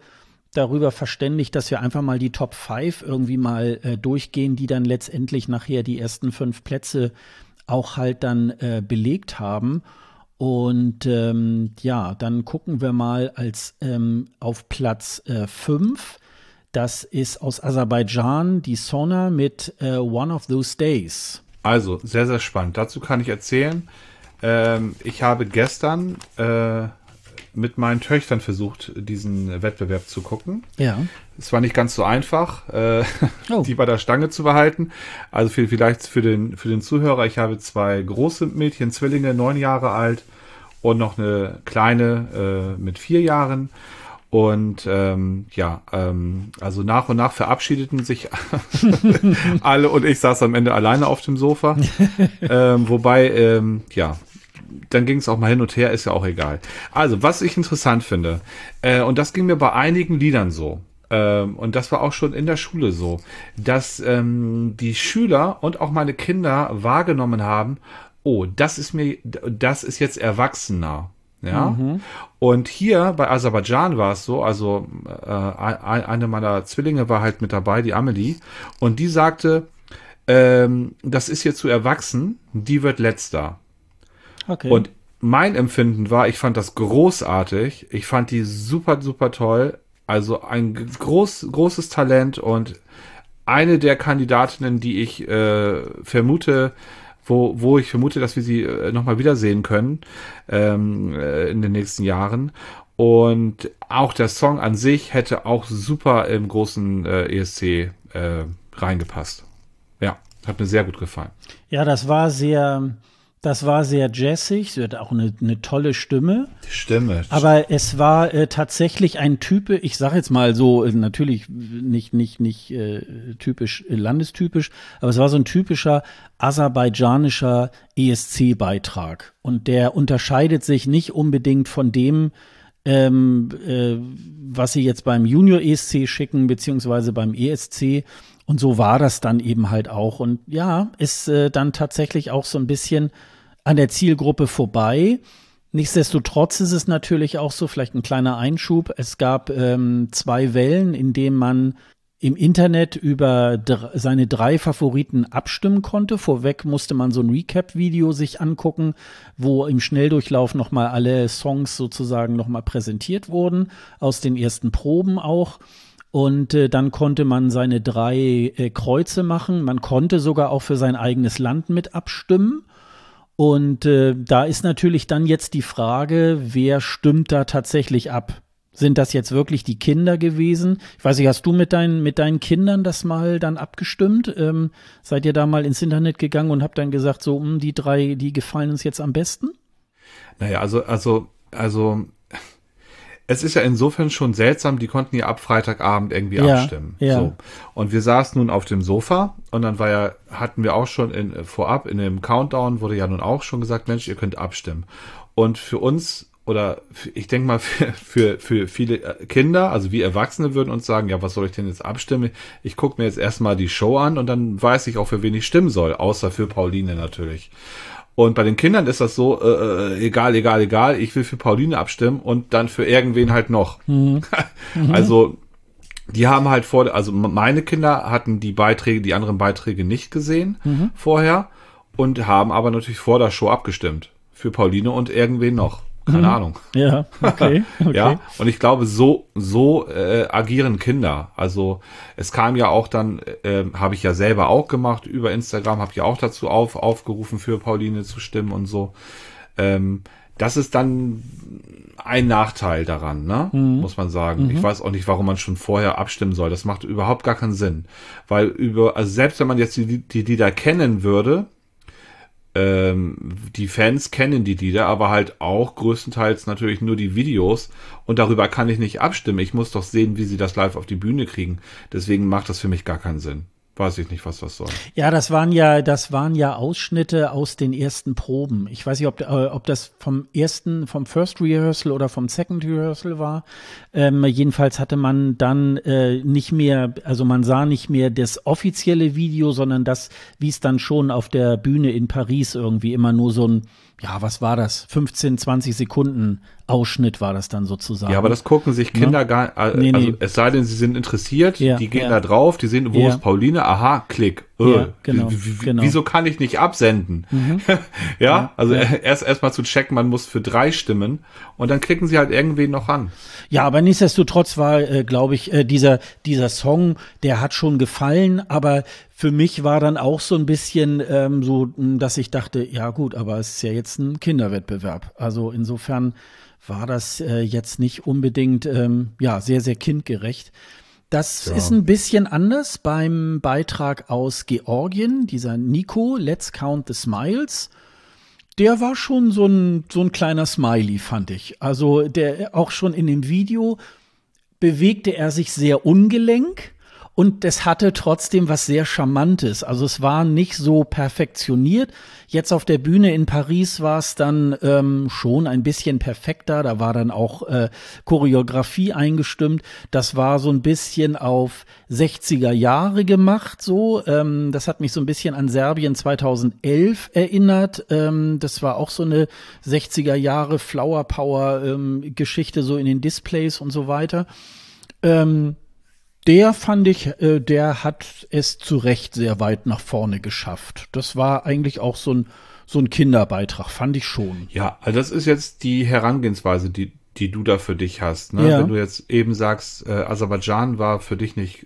darüber verständigt, dass wir einfach mal die Top 5 irgendwie mal äh, durchgehen, die dann letztendlich nachher die ersten fünf Plätze auch halt dann äh, belegt haben. Und ähm, ja, dann gucken wir mal als ähm, auf Platz 5. Äh, das ist aus Aserbaidschan die Sona mit äh, One of Those Days. Also, sehr, sehr spannend. Dazu kann ich erzählen, ähm, ich habe gestern äh, mit meinen Töchtern versucht, diesen Wettbewerb zu gucken. Ja. Es war nicht ganz so einfach, äh, (laughs) oh. die bei der Stange zu behalten. Also für, vielleicht für den, für den Zuhörer, ich habe zwei große Mädchen, Zwillinge, neun Jahre alt und noch eine kleine äh, mit vier Jahren. Und ähm, ja, ähm, also nach und nach verabschiedeten sich (laughs) alle und ich saß am Ende alleine auf dem Sofa. (laughs) ähm, wobei, ähm, ja, dann ging es auch mal hin und her, ist ja auch egal. Also, was ich interessant finde, äh, und das ging mir bei einigen Liedern so, ähm, und das war auch schon in der Schule so, dass ähm, die Schüler und auch meine Kinder wahrgenommen haben, oh, das ist mir, das ist jetzt erwachsener. Ja. Mhm. Und hier bei Aserbaidschan war es so, also äh, eine meiner Zwillinge war halt mit dabei, die Amelie, und die sagte, ähm, das ist hier zu erwachsen, die wird letzter. Okay. Und mein Empfinden war, ich fand das großartig, ich fand die super, super toll, also ein groß, großes Talent und eine der Kandidatinnen, die ich äh, vermute, wo, wo ich vermute, dass wir sie äh, nochmal wiedersehen können ähm, äh, in den nächsten Jahren. Und auch der Song an sich hätte auch super im großen äh, ESC äh, reingepasst. Ja, hat mir sehr gut gefallen. Ja, das war sehr, das war sehr jazzig, sie hat auch eine, eine tolle Stimme. Die Stimme. Aber es war äh, tatsächlich ein Typ, ich sage jetzt mal so, äh, natürlich nicht, nicht, nicht äh, typisch, äh, landestypisch, aber es war so ein typischer aserbaidschanischer ESC-Beitrag. Und der unterscheidet sich nicht unbedingt von dem, ähm, äh, was sie jetzt beim Junior ESC schicken, beziehungsweise beim ESC. Und so war das dann eben halt auch. Und ja, ist äh, dann tatsächlich auch so ein bisschen an der Zielgruppe vorbei. Nichtsdestotrotz ist es natürlich auch so, vielleicht ein kleiner Einschub. Es gab ähm, zwei Wellen, in denen man im Internet über seine drei Favoriten abstimmen konnte. Vorweg musste man so ein Recap-Video sich angucken, wo im Schnelldurchlauf nochmal alle Songs sozusagen nochmal präsentiert wurden, aus den ersten Proben auch. Und äh, dann konnte man seine drei äh, Kreuze machen. Man konnte sogar auch für sein eigenes Land mit abstimmen. Und äh, da ist natürlich dann jetzt die Frage, wer stimmt da tatsächlich ab? Sind das jetzt wirklich die Kinder gewesen? Ich weiß nicht, hast du mit deinen, mit deinen Kindern das mal dann abgestimmt? Ähm, seid ihr da mal ins Internet gegangen und habt dann gesagt, so, mh, hm, die drei, die gefallen uns jetzt am besten? Naja, also, also, also es ist ja insofern schon seltsam, die konnten ja ab Freitagabend irgendwie ja, abstimmen. Ja. So. Und wir saßen nun auf dem Sofa und dann war ja, hatten wir auch schon in, vorab in dem Countdown wurde ja nun auch schon gesagt, Mensch, ihr könnt abstimmen. Und für uns oder ich denke mal (laughs) für, für, für viele äh, Kinder, also wie Erwachsene würden uns sagen, ja, was soll ich denn jetzt abstimmen? Ich gucke mir jetzt erstmal die Show an und dann weiß ich auch, für wen ich stimmen soll, außer für Pauline natürlich. Und bei den Kindern ist das so, äh, äh, egal, egal, egal, ich will für Pauline abstimmen und dann für irgendwen halt noch. Mhm. (laughs) also die haben halt vor, also meine Kinder hatten die Beiträge, die anderen Beiträge nicht gesehen mhm. vorher und haben aber natürlich vor der Show abgestimmt. Für Pauline und irgendwen noch. Keine mhm. Ahnung. Ja, okay. (laughs) okay. ja, und ich glaube, so, so äh, agieren Kinder. Also es kam ja auch dann, äh, habe ich ja selber auch gemacht über Instagram, habe ja auch dazu auf, aufgerufen, für Pauline zu stimmen und so. Ähm, das ist dann ein Nachteil daran, ne? Mhm. muss man sagen. Mhm. Ich weiß auch nicht, warum man schon vorher abstimmen soll. Das macht überhaupt gar keinen Sinn. Weil über, also selbst wenn man jetzt die, die Lieder kennen würde, ähm, die Fans kennen die Lieder, aber halt auch größtenteils natürlich nur die Videos und darüber kann ich nicht abstimmen. Ich muss doch sehen, wie sie das live auf die Bühne kriegen. Deswegen macht das für mich gar keinen Sinn weiß ich nicht, was das soll. Ja, das waren ja, das waren ja Ausschnitte aus den ersten Proben. Ich weiß nicht, ob, äh, ob das vom ersten, vom First Rehearsal oder vom Second Rehearsal war. Ähm, jedenfalls hatte man dann äh, nicht mehr, also man sah nicht mehr das offizielle Video, sondern das, wie es dann schon auf der Bühne in Paris irgendwie immer nur so ein ja, was war das? 15, 20 Sekunden Ausschnitt war das dann sozusagen. Ja, aber das gucken sich Kinder ja? gar äh, nee, also nee. es sei denn, sie sind interessiert, ja, die gehen ja. da drauf, die sehen, wo ist Pauline? Aha, klick. Öh, genau, genau. Wieso kann ich nicht absenden? Mhm. (laughs) ja, also (laughs) erst erstmal zu checken, man muss für drei stimmen und dann klicken sie halt irgendwen noch an. Ja, aber nichtsdestotrotz war, äh, glaube ich, äh, dieser dieser Song, der hat schon gefallen, aber für mich war dann auch so ein bisschen ähm, so, dass ich dachte, ja gut, aber es ist ja jetzt ein Kinderwettbewerb. Also insofern war das äh, jetzt nicht unbedingt ähm, ja sehr sehr kindgerecht. Das ja. ist ein bisschen anders beim Beitrag aus Georgien, dieser Nico, Let's Count the Smiles. Der war schon so ein, so ein kleiner Smiley, fand ich. Also der auch schon in dem Video bewegte er sich sehr ungelenk und es hatte trotzdem was sehr Charmantes. Also es war nicht so perfektioniert. Jetzt auf der Bühne in Paris war es dann ähm, schon ein bisschen perfekter. Da war dann auch äh, Choreografie eingestimmt. Das war so ein bisschen auf 60er Jahre gemacht. So, ähm, das hat mich so ein bisschen an Serbien 2011 erinnert. Ähm, das war auch so eine 60er Jahre Flower Power ähm, Geschichte so in den Displays und so weiter. Ähm, der fand ich, äh, der hat es zu Recht sehr weit nach vorne geschafft. Das war eigentlich auch so ein, so ein Kinderbeitrag, fand ich schon. Ja, also das ist jetzt die Herangehensweise, die, die du da für dich hast. Ne? Ja. Wenn du jetzt eben sagst, äh, Aserbaidschan war für dich nicht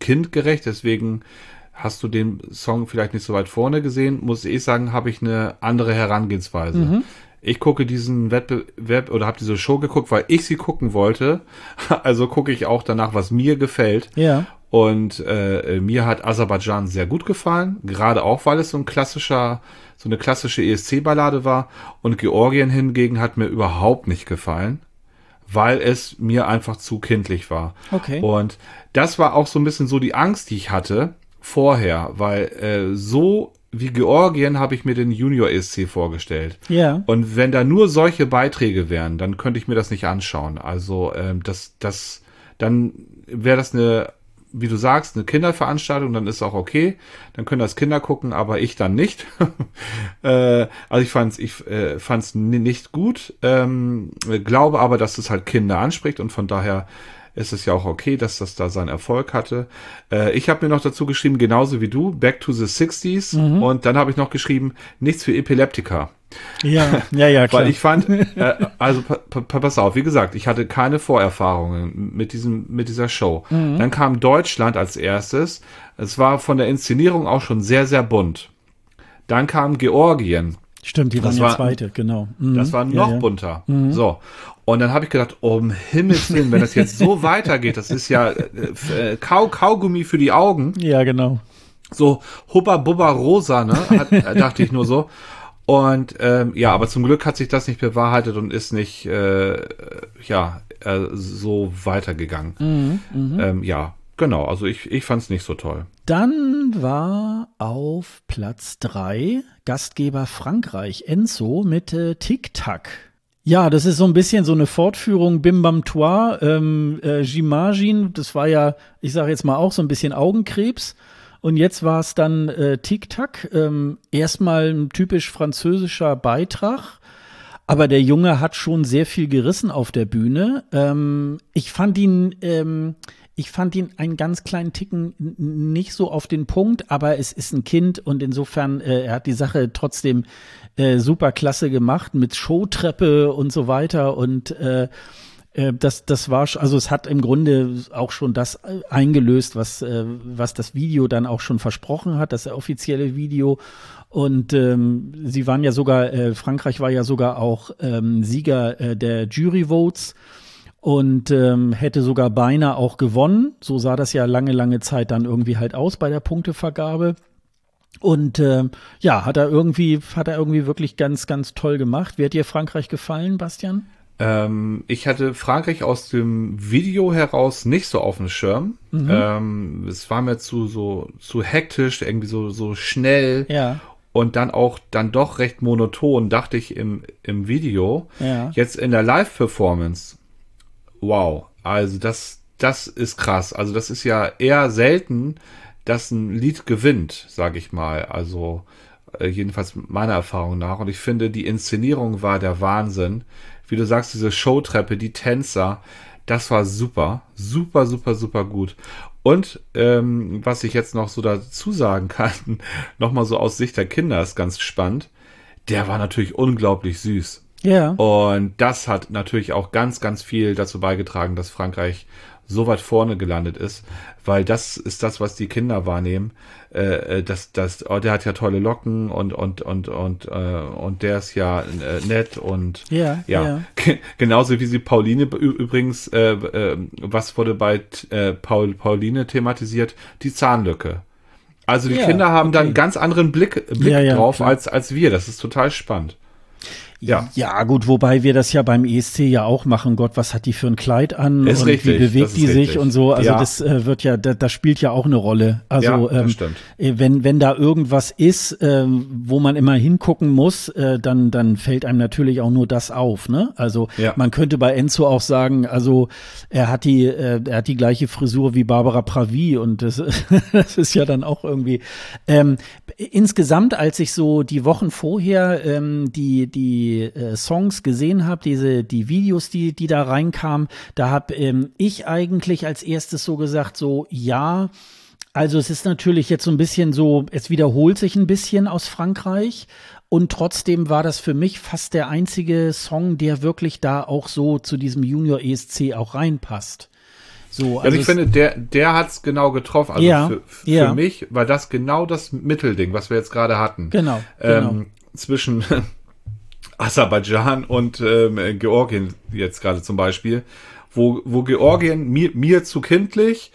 kindgerecht, deswegen hast du den Song vielleicht nicht so weit vorne gesehen, muss ich sagen, habe ich eine andere Herangehensweise. Mhm. Ich gucke diesen Wettbewerb oder habe diese Show geguckt, weil ich sie gucken wollte. (laughs) Also gucke ich auch danach, was mir gefällt. Ja. Und äh, mir hat Aserbaidschan sehr gut gefallen, gerade auch, weil es so ein klassischer, so eine klassische ESC-Ballade war. Und Georgien hingegen hat mir überhaupt nicht gefallen, weil es mir einfach zu kindlich war. Okay. Und das war auch so ein bisschen so die Angst, die ich hatte vorher, weil äh, so wie Georgien habe ich mir den Junior ESC vorgestellt. Ja. Und wenn da nur solche Beiträge wären, dann könnte ich mir das nicht anschauen. Also ähm, das, das, dann wäre das eine, wie du sagst, eine Kinderveranstaltung, dann ist auch okay. Dann können das Kinder gucken, aber ich dann nicht. (laughs) äh, also ich fand's, ich äh, fand's nicht gut. Ähm, glaube aber, dass es halt Kinder anspricht und von daher ist es ja auch okay, dass das da seinen Erfolg hatte. Äh, ich habe mir noch dazu geschrieben, genauso wie du, Back to the 60s. Mhm. Und dann habe ich noch geschrieben, nichts für Epileptiker. Ja, ja, ja, (laughs) klar. Weil ich fand, äh, (laughs) also pa pa pass auf, wie gesagt, ich hatte keine Vorerfahrungen mit diesem, mit dieser Show. Mhm. Dann kam Deutschland als erstes. Es war von der Inszenierung auch schon sehr, sehr bunt. Dann kam Georgien. Stimmt, die Das waren ja war- zweite, genau. Mhm. Das war Ja, noch ja. bunter. So. Und dann habe ich gedacht, um Himmels Willen, wenn das jetzt so (laughs) weitergeht, das ist ja äh, äh, Kau Kaugummi für die Augen. Ja, genau. So Hubba Bubba Rosa, ne? Hat, äh, (laughs) dachte ich nur so. Und ähm, ja, aber zum Glück hat sich das nicht bewahrheitet und ist nicht äh, ja äh, so weitergegangen. Ähm, ja, genau. Also ich, ich fand es nicht so toll. Dann war auf Platz drei Gastgeber Frankreich, Enzo, mit äh, Tic Tac. Ja, das ist so ein bisschen so eine Fortführung Bim Bam Toi, ähm, äh, J'imagine, das war ja, ich sage jetzt mal auch so ein bisschen Augenkrebs. Und jetzt war es dann äh, Tic Tac, ähm, erstmal ein typisch französischer Beitrag. Aber der Junge hat schon sehr viel gerissen auf der Bühne. Ähm, ich fand ihn, ähm, ich fand ihn einen ganz kleinen Ticken nicht so auf den Punkt, aber es ist ein Kind und insofern, äh, er hat die Sache trotzdem äh, super klasse gemacht mit Showtreppe und so weiter und äh, äh, das, das war, also es hat im Grunde auch schon das äh, eingelöst, was, äh, was das Video dann auch schon versprochen hat, das offizielle Video. Und ähm, sie waren ja sogar, äh, Frankreich war ja sogar auch ähm, Sieger äh, der Jury Votes und ähm, hätte sogar beinahe auch gewonnen. So sah das ja lange, lange Zeit dann irgendwie halt aus bei der Punktevergabe. Und ähm, ja, hat er irgendwie, hat er irgendwie wirklich ganz, ganz toll gemacht. Wie hat dir Frankreich gefallen, Bastian? Ähm, ich hatte Frankreich aus dem Video heraus nicht so auf dem Schirm. Ähm, es war mir zu so zu hektisch, irgendwie so so schnell Ja. und dann auch dann doch recht monoton, dachte ich im im Video. Ja. Jetzt in der Live-Performance, wow, also das das ist krass. Also das ist ja eher selten, dass ein Lied gewinnt, sage ich mal. Also äh, jedenfalls meiner Erfahrung nach. Und ich finde, die Inszenierung war der Wahnsinn. Wie du sagst, diese Showtreppe, die Tänzer, das war super, super, super, super gut. Und ähm, was ich jetzt noch so dazu sagen kann, (laughs) nochmal so aus Sicht der Kinder ist ganz spannend. Der war natürlich unglaublich süß. Ja. Und das hat natürlich auch ganz, ganz viel dazu beigetragen, dass Frankreich so weit vorne gelandet ist, weil das ist das, was die Kinder wahrnehmen. Äh, äh, das, das, oh, der hat ja tolle Locken und und und und äh, und der ist ja äh, nett und Ja, ja, ja. Ge- genauso wie sie Pauline übrigens, äh, äh, was wurde bei äh, Paul Pauline thematisiert, die Zahnlücke. Also die Ja, Kinder haben dann okay. einen ganz anderen Blick, Blick ja, drauf klar. als als wir. Das ist total spannend. Ja. ja, gut, wobei wir das ja beim ESC ja auch machen. Gott, was hat die für ein Kleid an ist und richtig, wie bewegt die richtig. sich und so. Also ja. das äh, wird ja, das, das spielt ja auch eine Rolle. Also ja, ähm. Äh, wenn wenn da irgendwas ist, ähm, wo man immer hingucken muss, äh, dann dann fällt einem natürlich auch nur das auf. Ne? Also ja. man könnte bei Enzo auch sagen, also er hat die äh, er hat die gleiche Frisur wie Barbara Pravi und das, (laughs) das ist ja dann auch irgendwie. Ähm, insgesamt, als ich so die Wochen vorher ähm, die die äh, Songs gesehen habe, diese die Videos, die die da reinkamen, da habe ähm, ich eigentlich als erstes so gesagt, so ja. Also es ist natürlich jetzt so ein bisschen so, es wiederholt sich ein bisschen aus Frankreich und trotzdem war das für mich fast der einzige Song, der wirklich da auch so zu diesem Junior ESC auch reinpasst. So, also, also ich finde, der, der hat es genau getroffen. Also ja, für, für ja. mich war das genau das Mittelding, was wir jetzt gerade hatten. Genau. Ähm, genau. Zwischen (laughs) Aserbaidschan und ähm, Georgien jetzt gerade zum Beispiel, wo, wo Georgien mir, mir zu kindlich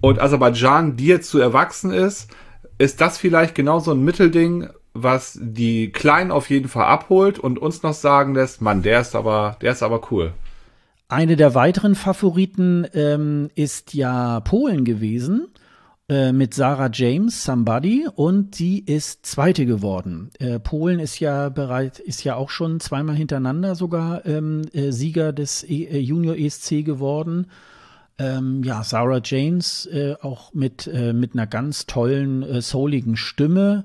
und Aserbaidschan dir zu erwachsen ist, ist das vielleicht genau so ein Mittelding, was die Kleinen auf jeden Fall abholt und uns noch sagen lässt, Mann, der ist aber, der ist aber cool. Eine der weiteren Favoriten ähm, ist ja Polen gewesen äh, mit Sarah James, Somebody, und sie ist Zweite geworden. Äh, Polen ist ja bereit, ist ja auch schon zweimal hintereinander sogar ähm, äh, Sieger des e äh, Junior ESC geworden. Ähm, ja, Sarah James äh, auch mit, mit einer ganz tollen, souligen Stimme.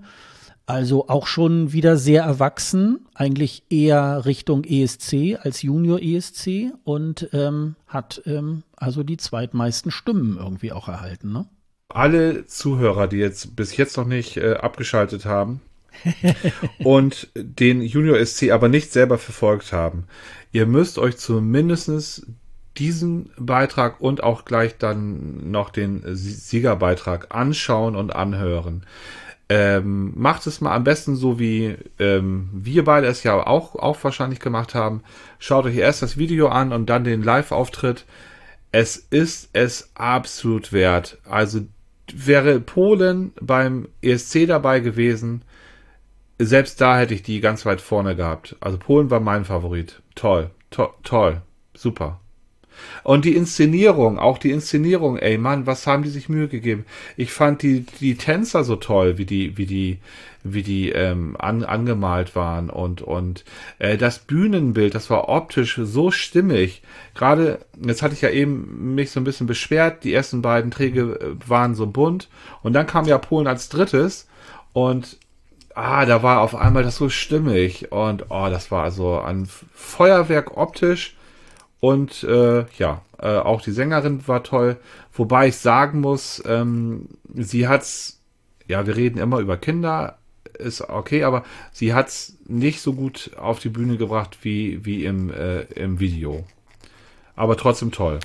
Also auch schon wieder sehr erwachsen, eigentlich eher Richtung ESC als Junior ESC und ähm, hat ähm, also die zweitmeisten Stimmen irgendwie auch erhalten. Ne? Alle Zuhörer, die jetzt bis jetzt noch nicht äh, abgeschaltet haben (laughs) und den Junior SC aber nicht selber verfolgt haben, ihr müsst euch zumindest diesen Beitrag und auch gleich dann noch den Siegerbeitrag anschauen und anhören. Ähm, macht es mal am besten so, wie ähm, wir beide es ja auch, auch wahrscheinlich gemacht haben. Schaut euch erst das Video an und dann den Live-Auftritt. Es ist es absolut wert. Also wäre Polen beim ESC dabei gewesen, selbst da hätte ich die ganz weit vorne gehabt. Also Polen war mein Favorit. Toll, to toll, super. Und die Inszenierung, auch die Inszenierung, ey Mann, was haben die sich Mühe gegeben? Ich fand die, die Tänzer so toll, wie die, wie die, wie die ähm, an, angemalt waren und, und äh, das Bühnenbild, das war optisch so stimmig. Gerade, jetzt hatte ich ja eben mich so ein bisschen beschwert, die ersten beiden Träge äh, waren so bunt und dann kam ja Polen als drittes und ah, da war auf einmal das so stimmig und oh, das war also ein Feuerwerk optisch und äh, ja, äh, auch die Sängerin war toll. Wobei ich sagen muss, ähm, sie hat's, ja, wir reden immer über Kinder, ist okay, aber sie hat's nicht so gut auf die Bühne gebracht wie, wie im, äh, im Video. Aber trotzdem toll.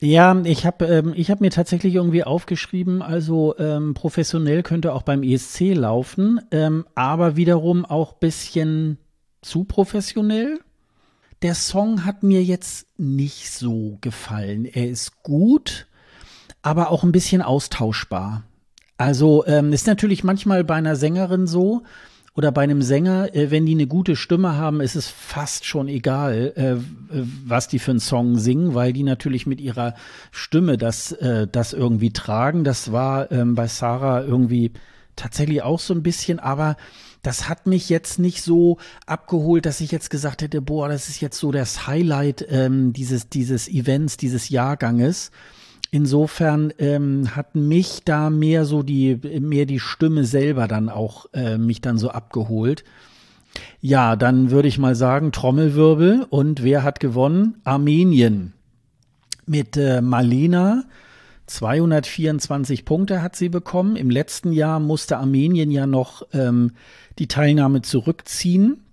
Ja, ich habe ähm, hab mir tatsächlich irgendwie aufgeschrieben, also ähm, professionell könnte auch beim ESC laufen, ähm, aber wiederum auch bisschen zu professionell der Song hat mir jetzt nicht so gefallen. Er ist gut, aber auch ein bisschen austauschbar. Also ähm, ist natürlich manchmal bei einer Sängerin so oder bei einem Sänger, äh, wenn die eine gute Stimme haben, ist es fast schon egal, äh, was die für einen Song singen, weil die natürlich mit ihrer Stimme das, äh, das irgendwie tragen. Das war ähm, bei Sarah irgendwie tatsächlich auch so ein bisschen, aber das hat mich jetzt nicht so abgeholt, dass ich jetzt gesagt hätte, boah, das ist jetzt so das Highlight ähm, dieses, dieses Events, dieses Jahrganges. Insofern ähm, hat mich da mehr so die, mehr die Stimme selber dann auch äh, mich dann so abgeholt. Ja, dann würde ich mal sagen, Trommelwirbel. Und wer hat gewonnen? Armenien. Mit äh, Malena 224 Punkte hat sie bekommen. Im letzten Jahr musste Armenien ja noch ähm, die Teilnahme zurückziehen.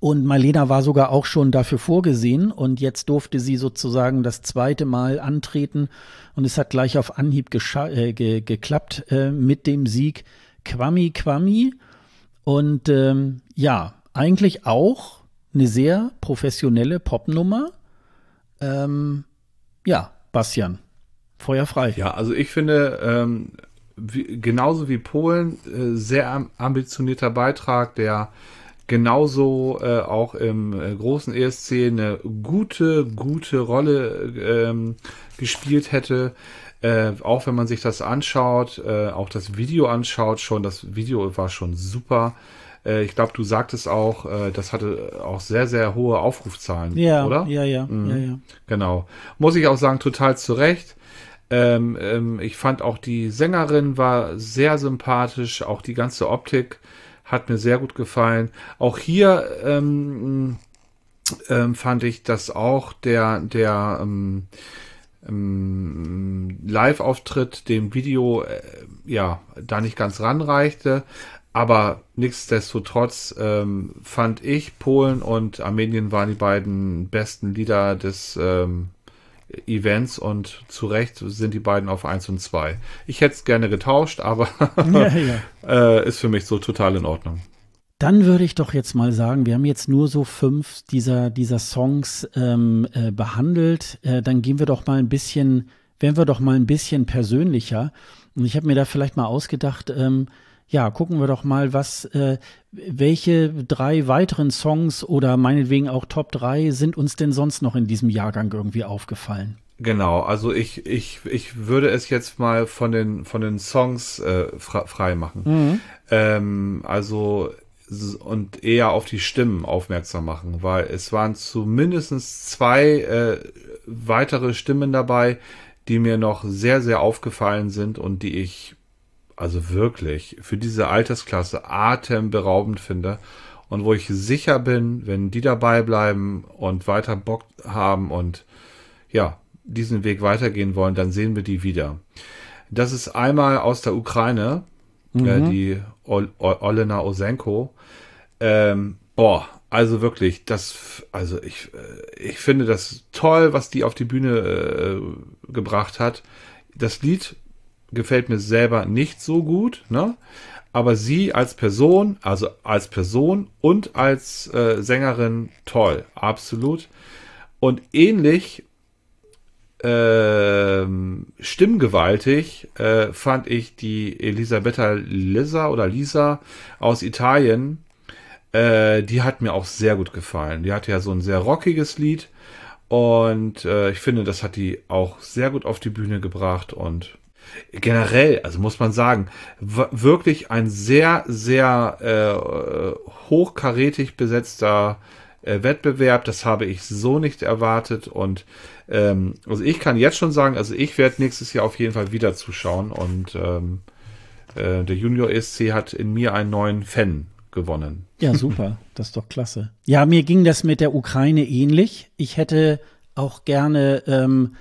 Und Marlena war sogar auch schon dafür vorgesehen und jetzt durfte sie sozusagen das zweite Mal antreten und es hat gleich auf Anhieb äh, ge geklappt äh, mit dem Sieg Kwami Kwami. Und ähm, ja, eigentlich auch eine sehr professionelle Popnummer. Ähm, ja, Bastian, Feuer frei. Ja, also ich finde, ähm, wie, genauso wie Polen, äh, sehr ambitionierter Beitrag, der genauso äh, auch im äh, großen ESC eine gute, gute Rolle ähm, gespielt hätte. Äh, auch wenn man sich das anschaut, äh, auch das Video anschaut, schon das Video war schon super. Äh, ich glaube, du sagtest auch, äh, das hatte auch sehr, sehr hohe Aufrufzahlen, ja, oder? Ja, ja, Mhm. ja, ja. Genau. Muss ich auch sagen, total zu Recht. Ähm, ähm, ich fand auch die Sängerin war sehr sympathisch, auch die ganze Optik hat mir sehr gut gefallen. Auch hier ähm, ähm, fand ich, dass auch der, der ähm, ähm, Live-Auftritt dem Video äh, ja da nicht ganz ranreichte. Aber nichtsdestotrotz ähm, fand ich, Polen und Armenien waren die beiden besten Lieder des ähm, Events und zu Recht sind die beiden auf 1 und 2. Ich hätte es gerne getauscht, aber (laughs) ja, ja. (laughs) äh, ist für mich so total in Ordnung. Dann würde ich doch jetzt mal sagen, wir haben jetzt nur so fünf dieser, dieser Songs ähm, äh, behandelt. Äh, dann gehen wir doch mal ein bisschen, werden wir doch mal ein bisschen persönlicher. Und ich habe mir da vielleicht mal ausgedacht, ähm, ja, gucken wir doch mal, was, äh, welche drei weiteren Songs oder meinetwegen auch Top 3 sind uns denn sonst noch in diesem Jahrgang irgendwie aufgefallen? Genau, also ich, ich, ich würde es jetzt mal von den, von den Songs äh, frei machen. Mhm. Ähm, also und eher auf die Stimmen aufmerksam machen, weil es waren zumindest zwei äh, weitere Stimmen dabei, die mir noch sehr, sehr aufgefallen sind und die ich also wirklich für diese Altersklasse atemberaubend finde und wo ich sicher bin, wenn die dabei bleiben und weiter Bock haben und ja, diesen Weg weitergehen wollen, dann sehen wir die wieder. Das ist einmal aus der Ukraine, mhm. äh, die Ol Olena Osenko. Ähm, boah, also wirklich, das, also ich, ich finde das toll, was die auf die Bühne äh, gebracht hat. Das Lied gefällt mir selber nicht so gut, ne? Aber sie als Person, also als Person und als äh, Sängerin toll, absolut. Und ähnlich ähm, stimmgewaltig äh, fand ich die Elisabetta Lisa oder Lisa aus Italien. Äh, die hat mir auch sehr gut gefallen. Die hatte ja so ein sehr rockiges Lied und äh, ich finde, das hat die auch sehr gut auf die Bühne gebracht und generell, also muss man sagen, wirklich ein sehr, sehr äh, hochkarätig besetzter äh, Wettbewerb. Das habe ich so nicht erwartet und ähm, also ich kann jetzt schon sagen, also ich werde nächstes Jahr auf jeden Fall wieder zuschauen und ähm, äh, der Junior ESC hat in mir einen neuen Fan gewonnen. Ja, super. Das ist doch klasse. Ja, mir ging das mit der Ukraine ähnlich. Ich hätte auch gerne, ähm,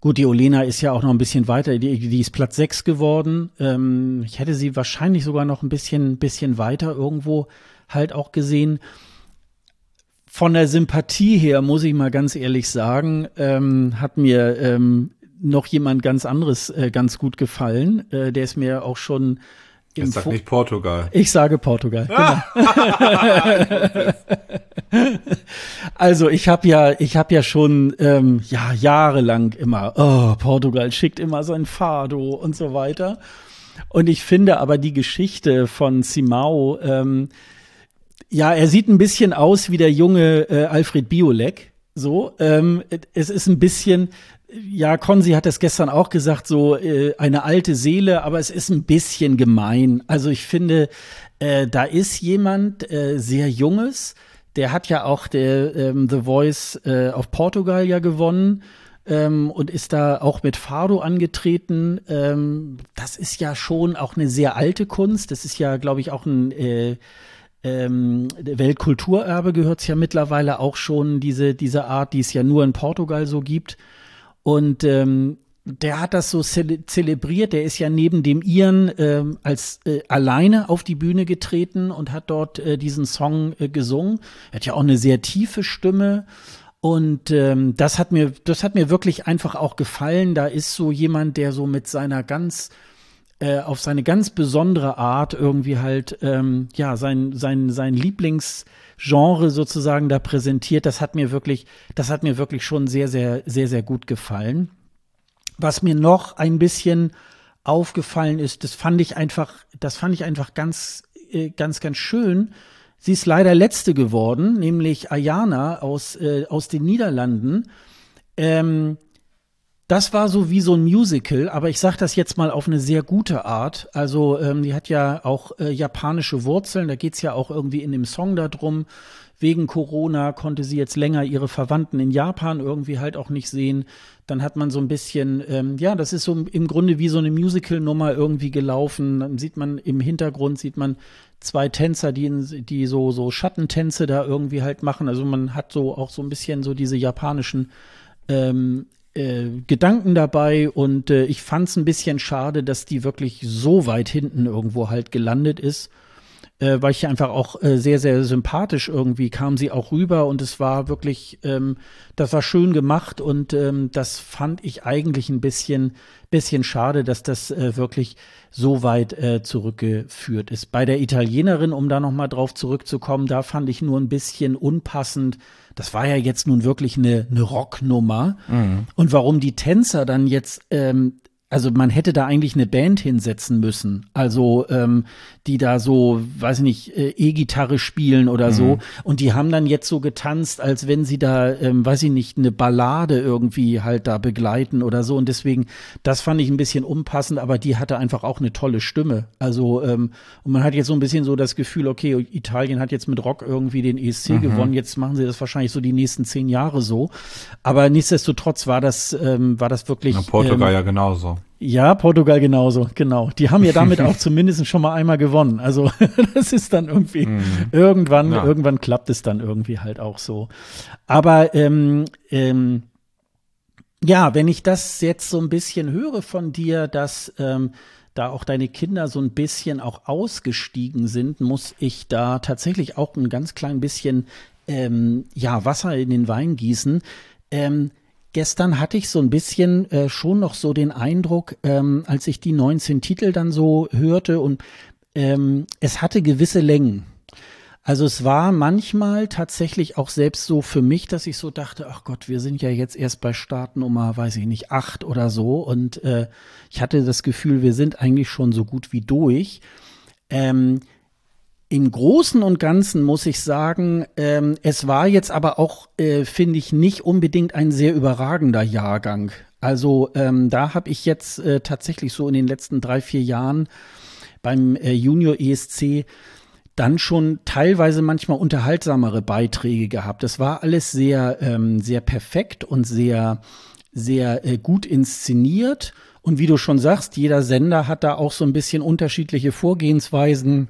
gut, die Olena ist ja auch noch ein bisschen weiter, die, die ist Platz 6 geworden. Ähm, ich hätte sie wahrscheinlich sogar noch ein bisschen, bisschen weiter irgendwo halt auch gesehen. Von der Sympathie her, muss ich mal ganz ehrlich sagen, ähm, hat mir ähm, noch jemand ganz anderes äh, ganz gut gefallen. Äh, der ist mir auch schon Jetzt sag nicht Portugal. Ich sage Portugal. (laughs) Genau. also ich habe ja, ich habe ja schon ähm, ja jahrelang immer, oh, Portugal schickt immer sein Fado und so weiter. Und ich finde aber die Geschichte von Simao, ähm, ja, er sieht ein bisschen aus wie der junge äh, Alfred Biolek. So, ähm, es ist ein bisschen, ja, Konzi hat das gestern auch gesagt, so äh, eine alte Seele, aber es ist ein bisschen gemein. Also ich finde, äh, da ist jemand äh, sehr Junges, der hat ja auch der ähm, The Voice äh, auf Portugal ja gewonnen ähm, und ist da auch mit Fado angetreten. Ähm, das ist ja schon auch eine sehr alte Kunst. Das ist ja, glaube ich, auch ein äh, ähm, Weltkulturerbe gehört es ja mittlerweile auch schon, diese, diese Art, die es ja nur in Portugal so gibt. Und ähm, der hat das so zele zelebriert. Der ist ja neben dem Iren ähm, als äh, alleine auf die Bühne getreten und hat dort äh, diesen Song äh, gesungen. Er hat ja auch eine sehr tiefe Stimme. Und ähm, das hat mir, das hat mir wirklich einfach auch gefallen. Da ist so jemand, der so mit seiner ganz äh, auf seine ganz besondere Art irgendwie halt ähm, ja sein sein sein Lieblingsgenre sozusagen da präsentiert. Das hat mir wirklich, das hat mir wirklich schon sehr sehr sehr sehr gut gefallen. Was mir noch ein bisschen aufgefallen ist, das fand ich einfach, das fand ich einfach ganz äh, ganz ganz schön. sie ist leider letzte geworden, nämlich Ayana aus, äh, aus den Niederlanden. Ähm, das war so wie so ein Musical, aber ich sage das jetzt mal auf eine sehr gute Art. Also ähm, die hat ja auch äh, japanische Wurzeln, da geht's ja auch irgendwie in dem Song darum. Wegen Corona konnte sie jetzt länger ihre Verwandten in Japan irgendwie halt auch nicht sehen. Dann hat man so ein bisschen, ähm, ja, das ist so im Grunde wie so eine Musical-Nummer irgendwie gelaufen. Dann sieht man im Hintergrund, sieht man zwei Tänzer, die, in, die so, so Schattentänze da irgendwie halt machen. Also man hat so auch so ein bisschen so diese japanischen ähm, äh, Gedanken dabei und äh, ich fand es ein bisschen schade, dass die wirklich so weit hinten irgendwo halt gelandet ist, äh, weil ich einfach auch äh, sehr, sehr sympathisch irgendwie kam sie auch rüber und es war wirklich, ähm, das war schön gemacht und ähm, das fand ich eigentlich ein bisschen, bisschen schade, dass das äh, wirklich so weit äh, zurückgeführt ist. Bei der Italienerin, um da nochmal drauf zurückzukommen, da fand ich nur ein bisschen unpassend, das war ja jetzt nun wirklich eine, eine Rocknummer. Mhm. Und warum die Tänzer dann jetzt ähm, also man hätte da eigentlich eine Band hinsetzen müssen, also ähm, die da so, weiß ich nicht, äh, E-Gitarre spielen oder mhm. so. Und die haben dann jetzt so getanzt, als wenn sie da, ähm, weiß ich nicht, eine Ballade irgendwie halt da begleiten oder so. Und deswegen, das fand ich ein bisschen unpassend, aber die hatte einfach auch eine tolle Stimme. Also ähm, und man hat jetzt so ein bisschen so das Gefühl, okay, Italien hat jetzt mit Rock irgendwie den ESC mhm. gewonnen. Jetzt machen sie das wahrscheinlich so die nächsten zehn Jahre so. Aber nichtsdestotrotz war das, ähm, war das wirklich. Na, Portugal ähm, ja genauso. Ja, Portugal genauso, genau. Die haben ja damit auch (laughs) zumindest schon mal einmal gewonnen. Also (laughs) das ist dann irgendwie mm. irgendwann, ja. irgendwann klappt es dann irgendwie halt auch so. Aber ähm, ähm, ja, wenn ich das jetzt so ein bisschen höre von dir, dass ähm, da auch deine Kinder so ein bisschen auch ausgestiegen sind, muss ich da tatsächlich auch ein ganz klein bisschen ähm, ja Wasser in den Wein gießen. Ähm, Gestern hatte ich so ein bisschen äh, schon noch so den Eindruck, ähm, als ich die 19 Titel dann so hörte und ähm, es hatte gewisse Längen. Also es war manchmal tatsächlich auch selbst so für mich, dass ich so dachte, ach Gott, wir sind ja jetzt erst bei Startnummer, weiß ich nicht, acht oder so. Und äh, ich hatte das Gefühl, wir sind eigentlich schon so gut wie durch. Ähm, im Großen und Ganzen muss ich sagen, ähm, es war jetzt aber auch, äh, finde ich, nicht unbedingt ein sehr überragender Jahrgang. Also ähm, da habe ich jetzt äh, tatsächlich so in den letzten drei, vier Jahren beim äh, Junior ESC dann schon teilweise manchmal unterhaltsamere Beiträge gehabt. Das war alles sehr, ähm, sehr perfekt und sehr, sehr äh, gut inszeniert. Und wie du schon sagst, jeder Sender hat da auch so ein bisschen unterschiedliche Vorgehensweisen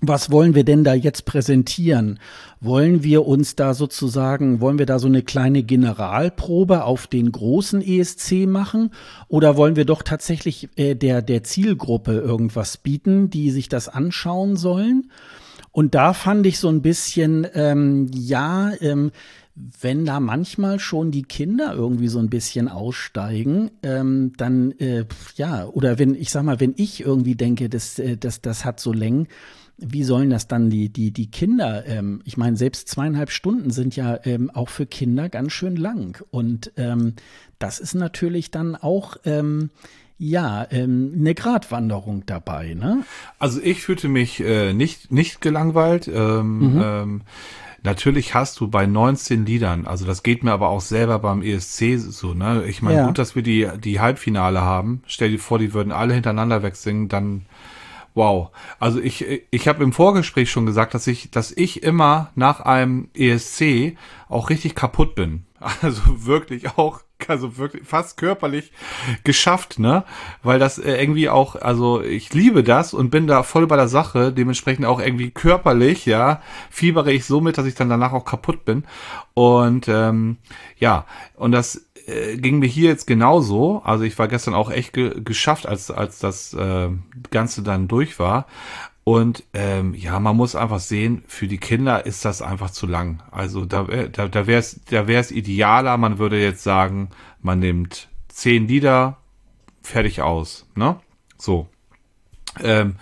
was wollen wir denn da jetzt präsentieren? Wollen wir uns da sozusagen, wollen wir da so eine kleine Generalprobe auf den großen ESC machen? Oder wollen wir doch tatsächlich äh, der, der Zielgruppe irgendwas bieten, die sich das anschauen sollen? Und da fand ich so ein bisschen, ähm, ja, ähm, wenn da manchmal schon die Kinder irgendwie so ein bisschen aussteigen, ähm, dann äh, ja, oder wenn ich sag mal, wenn ich irgendwie denke, das, äh, das, das hat so Längen, wie sollen das dann die, die, die Kinder, ähm, ich meine, selbst zweieinhalb Stunden sind ja ähm, auch für Kinder ganz schön lang. Und ähm, das ist natürlich dann auch, ähm, ja, ähm, eine Gratwanderung dabei, ne? Also ich fühlte mich äh, nicht, nicht gelangweilt. Ähm, mhm. ähm, Natürlich hast du bei 19 Liedern, also das geht mir aber auch selber beim ESC so, ne? Ich meine, ja. gut, dass wir die, die Halbfinale haben. Stell dir vor, die würden alle hintereinander wegsingen, dann Wow. Also ich, ich habe im Vorgespräch schon gesagt, dass ich, dass ich immer nach einem ESC auch richtig kaputt bin. (laughs) Also wirklich auch, also wirklich fast körperlich geschafft, ne? Weil das äh, irgendwie auch, also ich liebe das und bin da voll bei der Sache, dementsprechend auch irgendwie körperlich, ja, fiebere ich so mit, dass ich dann danach auch kaputt bin. Und ähm, ja, und das äh, ging mir hier jetzt genauso. Also ich war gestern auch echt ge geschafft, als, als das äh, Ganze dann durch war. Und ähm, ja, man muss einfach sehen, für die Kinder ist das einfach zu lang. Also da, da, da wäre es da wär's idealer, man würde jetzt sagen, man nimmt zehn Lieder, fertig aus. Ne? So. Ähm,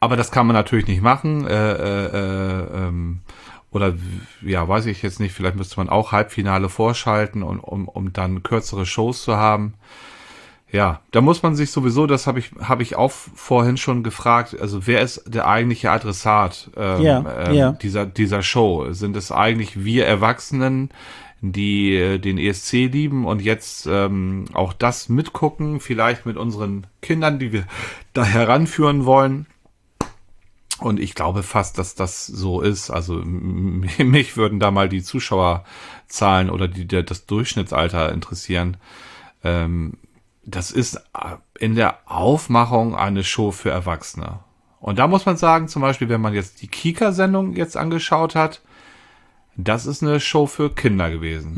aber das kann man natürlich nicht machen. Äh, äh, äh, ähm, oder ja, weiß ich jetzt nicht, vielleicht müsste man auch Halbfinale vorschalten, um, um, um dann kürzere Shows zu haben. Ja, da muss man sich sowieso, das habe ich, habe ich auch vorhin schon gefragt, also wer ist der eigentliche Adressat ähm, Ja, ähm, ja. dieser, dieser Show? Sind es eigentlich wir Erwachsenen, die äh, den ESC lieben und jetzt ähm, auch das mitgucken, vielleicht mit unseren Kindern, die wir (laughs) da heranführen wollen? Und ich glaube fast, dass das so ist. Also (laughs) mich würden da mal die Zuschauerzahlen oder die, das Durchschnittsalter interessieren. Ähm, das ist äh, in der Aufmachung eine Show für Erwachsene. Und da muss man sagen, zum Beispiel, wenn man jetzt die Kika-Sendung jetzt angeschaut hat, das ist eine Show für Kinder gewesen.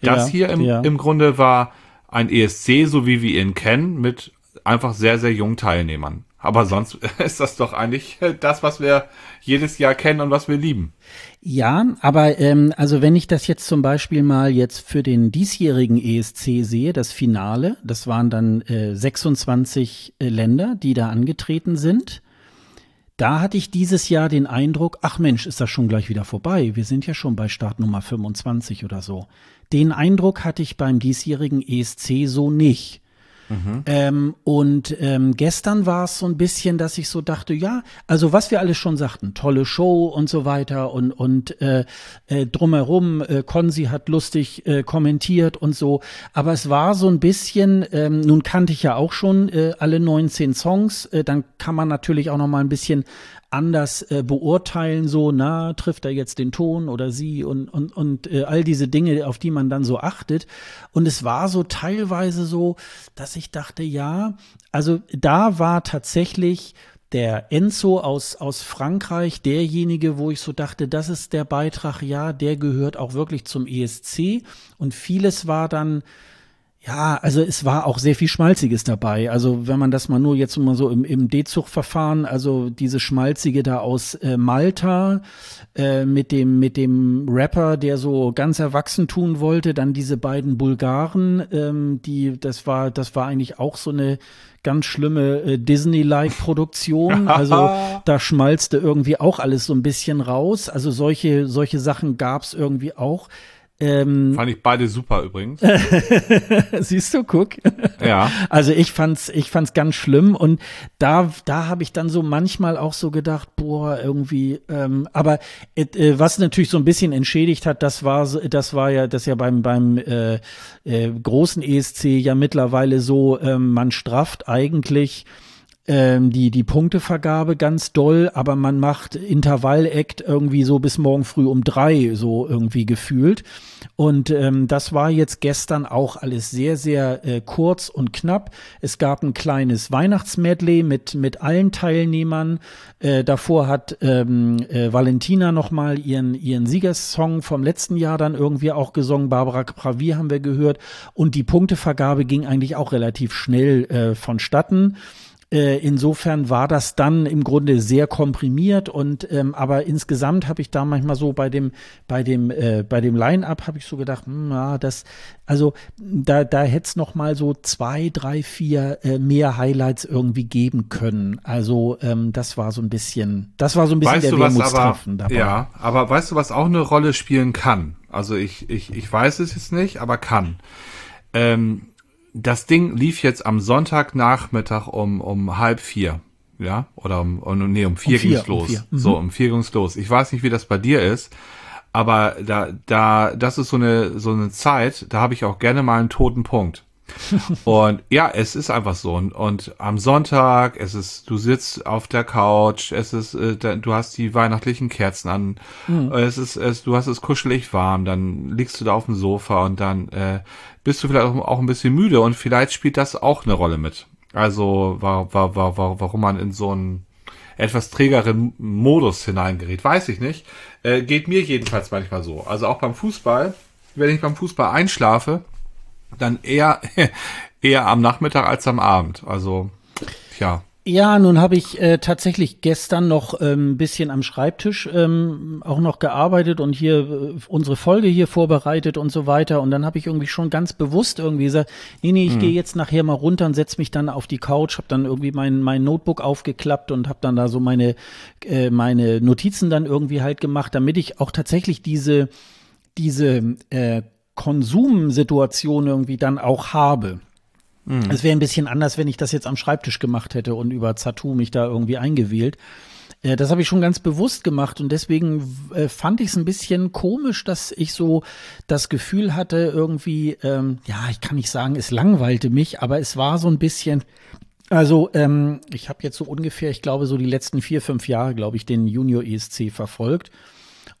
Das Ja, hier im, ja. im Grunde war ein ESC, so wie wir ihn kennen, mit einfach sehr, sehr jungen Teilnehmern. Aber sonst (laughs) ist das doch eigentlich das, was wir jedes Jahr kennen und was wir lieben. Ja, aber ähm, also wenn ich das jetzt zum Beispiel mal jetzt für den diesjährigen ESC sehe, das Finale, das waren dann äh, 26 äh, Länder, die da angetreten sind. Da hatte ich dieses Jahr den Eindruck, ach Mensch, ist das schon gleich wieder vorbei. Wir sind ja schon bei Startnummer 25 oder so. Den Eindruck hatte ich beim diesjährigen ESC so nicht. Ähm, und ähm, gestern war es so ein bisschen, dass ich so dachte, ja, also was wir alles schon sagten, tolle Show und so weiter und und äh, äh, drumherum, äh, Konzi hat lustig äh, kommentiert und so, aber es war so ein bisschen, ähm, nun kannte ich ja auch schon äh, alle 19 Songs, äh, dann kann man natürlich auch noch mal ein bisschen anders äh, beurteilen, so, na, trifft er jetzt den Ton oder sie und, und, und äh, all diese Dinge, auf die man dann so achtet. Und es war so teilweise so, dass ich dachte, ja, also da war tatsächlich der Enzo aus, aus Frankreich derjenige, wo ich so dachte, das ist der Beitrag, ja, der gehört auch wirklich zum ESC. Und vieles war dann, ja, also es war auch sehr viel Schmalziges dabei. Also wenn man das mal nur jetzt mal so im, im D-Zug-Verfahren, also diese Schmalzige da aus äh, Malta äh, mit dem mit dem Rapper, der so ganz erwachsen tun wollte, dann diese beiden Bulgaren, ähm, die das war das war eigentlich auch so eine ganz schlimme äh, Disney-like Produktion. (laughs) Also da schmalzte irgendwie auch alles so ein bisschen raus. Also solche solche Sachen gab's irgendwie auch. Ähm, Fand ich beide super übrigens. (laughs) siehst du, guck. ja. Also ich fand's, ich fand's ganz schlimm und da, da habe ich dann so manchmal auch so gedacht, boah, irgendwie. Ähm, aber äh, was natürlich so ein bisschen entschädigt hat, das war, so- das war ja, das ja beim beim äh, äh, großen ESC ja mittlerweile so, ähm, man strafft eigentlich ähm, die, die Punktevergabe ganz doll, aber man macht Intervall-Act irgendwie so bis morgen früh um drei, so irgendwie gefühlt. Und ähm, das war jetzt gestern auch alles sehr, sehr äh, kurz und knapp. Es gab ein kleines Weihnachtsmedley mit, mit allen Teilnehmern. Äh, davor hat ähm, äh, Valentina nochmal ihren, ihren Siegersong vom letzten Jahr dann irgendwie auch gesungen. Barbara Pravi haben wir gehört. Und die Punktevergabe ging eigentlich auch relativ schnell äh, vonstatten. Äh, insofern war das dann im Grunde sehr komprimiert und ähm, aber insgesamt habe ich da manchmal so bei dem bei dem äh, bei dem Line-up habe ich so gedacht, hm, ja, das also da da hätte es noch mal so zwei, drei, vier äh, mehr Highlights irgendwie geben können. Also ähm, das war so ein bisschen, das war so ein bisschen Weißt der du was aber, Wermutstropfen dabei. ja, aber weißt du, was auch eine Rolle spielen kann? Also ich, ich, ich weiß es jetzt nicht, aber kann. Ähm, das Ding lief jetzt am Sonntagnachmittag um, um halb vier. Ja, oder um, um nee, um vier, Um vier, ging's um los. vier. Mhm. So, um vier ging's los. Ich weiß nicht, wie das bei dir ist, aber da, da, das ist so eine, so eine Zeit, da habe ich auch gerne mal einen toten Punkt. Und ja, es ist einfach so. Und, und am Sonntag, es ist, du sitzt auf der Couch, es ist, äh, du hast die weihnachtlichen Kerzen an, es ist, es, du hast es kuschelig warm, dann liegst du da auf dem Sofa und dann äh, bist du vielleicht auch, auch ein bisschen müde und vielleicht spielt das auch eine Rolle mit. Also war, war, war, war, warum man in so einen etwas trägeren Modus hineingerät, weiß ich nicht. Äh, geht mir jedenfalls manchmal so. Also auch beim Fußball, wenn ich beim Fußball einschlafe, dann eher (laughs) eher am Nachmittag als am Abend. Also tja. Ja, nun habe ich äh, tatsächlich gestern noch ein ähm, bisschen am Schreibtisch ähm, auch noch gearbeitet und hier äh, unsere Folge hier vorbereitet und so weiter. Und dann habe ich irgendwie schon ganz bewusst irgendwie gesagt, nee, nee, ich Hm. gehe jetzt nachher mal runter und setz mich dann auf die Couch, habe dann irgendwie mein, mein Notebook aufgeklappt und habe dann da so meine, äh, meine Notizen dann irgendwie halt gemacht, damit ich auch tatsächlich diese, diese äh, Konsumsituation irgendwie dann auch habe. Mhm. Es wäre ein bisschen anders, wenn ich das jetzt am Schreibtisch gemacht hätte und über Zatu mich da irgendwie eingewählt. Äh, das habe ich schon ganz bewusst gemacht und deswegen äh, fand ich es ein bisschen komisch, dass ich so das Gefühl hatte, irgendwie, ähm, ja, ich kann nicht sagen, es langweilte mich, aber es war so ein bisschen, also ähm, ich habe jetzt so ungefähr, ich glaube, so die letzten vier, fünf Jahre, glaube ich, den Junior ESC verfolgt.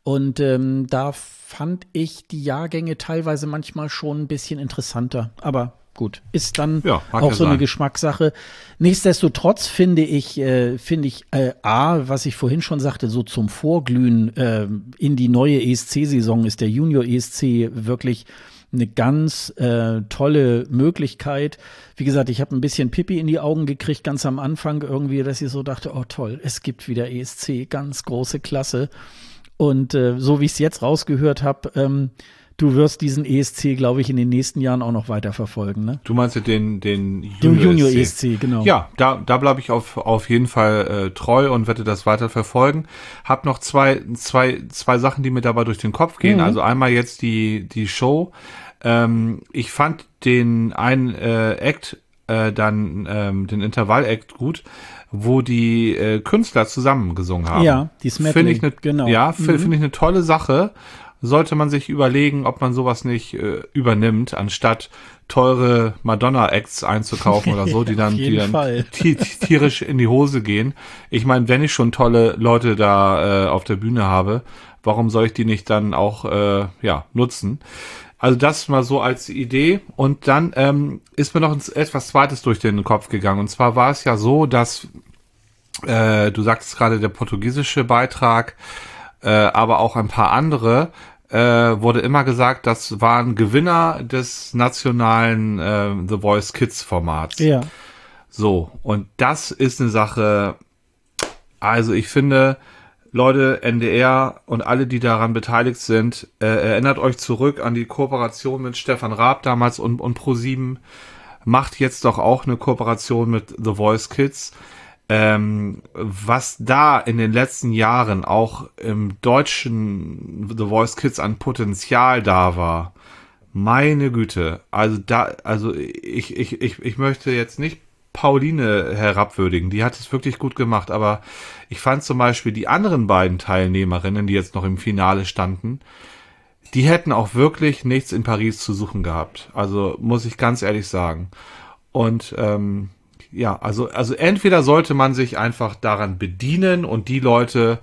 Und ähm, da fand ich die Jahrgänge teilweise manchmal schon ein bisschen interessanter. Aber gut, ist dann ja, auch so sein. eine Geschmackssache. Nichtsdestotrotz finde ich, äh, finde ich äh, A, was ich vorhin schon sagte, so zum Vorglühen äh, in die neue ESC-Saison ist der Junior ESC wirklich eine ganz äh, tolle Möglichkeit. Wie gesagt, ich habe ein bisschen Pipi in die Augen gekriegt ganz am Anfang irgendwie, dass ich so dachte, oh toll, es gibt wieder ESC, ganz große Klasse. Und äh, so wie ich es jetzt rausgehört habe, ähm, du wirst diesen ESC, glaube ich, in den nächsten Jahren auch noch weiter verfolgen, ne? Du meinst den, den Junior, Junior ESC. ESC, genau. Ja, da, da bleibe ich auf, auf jeden Fall äh, treu und werde das weiter verfolgen. Hab noch zwei, zwei, zwei Sachen, die mir dabei durch den Kopf gehen. Mhm. Also einmal jetzt die, die Show. Ähm, ich fand den einen äh, Act, äh, dann ähm, den Intervall-Act gut wo die äh, Künstler zusammen gesungen haben. Ja, die Smedley, finde ich ne, genau. Ja, mhm. finde ich eine tolle Sache sollte man sich überlegen, ob man sowas nicht äh, übernimmt, anstatt teure Madonna-Acts einzukaufen oder so, (laughs) die dann, die dann (laughs) tierisch in die Hose gehen. Ich meine, wenn ich schon tolle Leute da äh, auf der Bühne habe, warum soll ich die nicht dann auch äh, ja nutzen? Also das mal so als Idee. Und dann ähm, ist mir noch etwas Zweites durch den Kopf gegangen. Und zwar war es ja so, dass äh, du sagtest gerade der portugiesische Beitrag äh, aber auch ein paar andere, äh, wurde immer gesagt, das waren Gewinner des nationalen äh, The Voice Kids Formats. Ja. So, und das ist eine Sache, also ich finde, Leute, NDR und alle, die daran beteiligt sind, äh, erinnert euch zurück an die Kooperation mit Stefan Raab damals und, und Pro7. Macht jetzt doch auch eine Kooperation mit The Voice Kids ähm, was da in den letzten Jahren auch im deutschen The Voice Kids an Potenzial da war, meine Güte, also da, also ich, ich, ich, ich möchte jetzt nicht Pauline herabwürdigen, die hat es wirklich gut gemacht, aber ich fand zum Beispiel die anderen beiden Teilnehmerinnen, die jetzt noch im Finale standen, die hätten auch wirklich nichts in Paris zu suchen gehabt. Also muss ich ganz ehrlich sagen. Und ähm, ja, also, also entweder sollte man sich einfach daran bedienen und die Leute,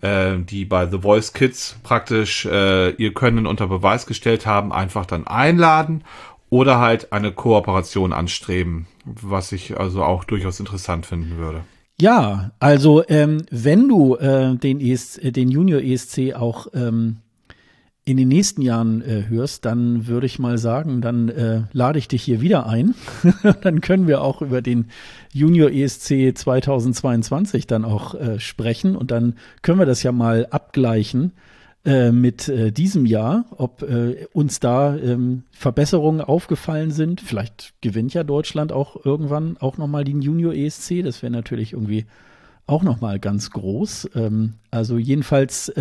äh, die bei The Voice Kids praktisch äh, ihr Können unter Beweis gestellt haben, einfach dann einladen oder halt eine Kooperation anstreben, was ich also auch durchaus interessant finden würde. Ja, also ähm, wenn du äh, den, äh, den Junior ESC auch ähm, in den nächsten Jahren äh, hörst, dann würde ich mal sagen, dann äh, lade ich dich hier wieder ein. (laughs) dann können wir auch über den Junior ESC 2022 dann auch äh, sprechen und dann können wir das ja mal abgleichen äh, mit äh, diesem Jahr, ob äh, uns da ähm, Verbesserungen aufgefallen sind. Vielleicht gewinnt ja Deutschland auch irgendwann auch nochmal den Junior ESC. Das wäre natürlich irgendwie auch nochmal ganz groß. Ähm, also jedenfalls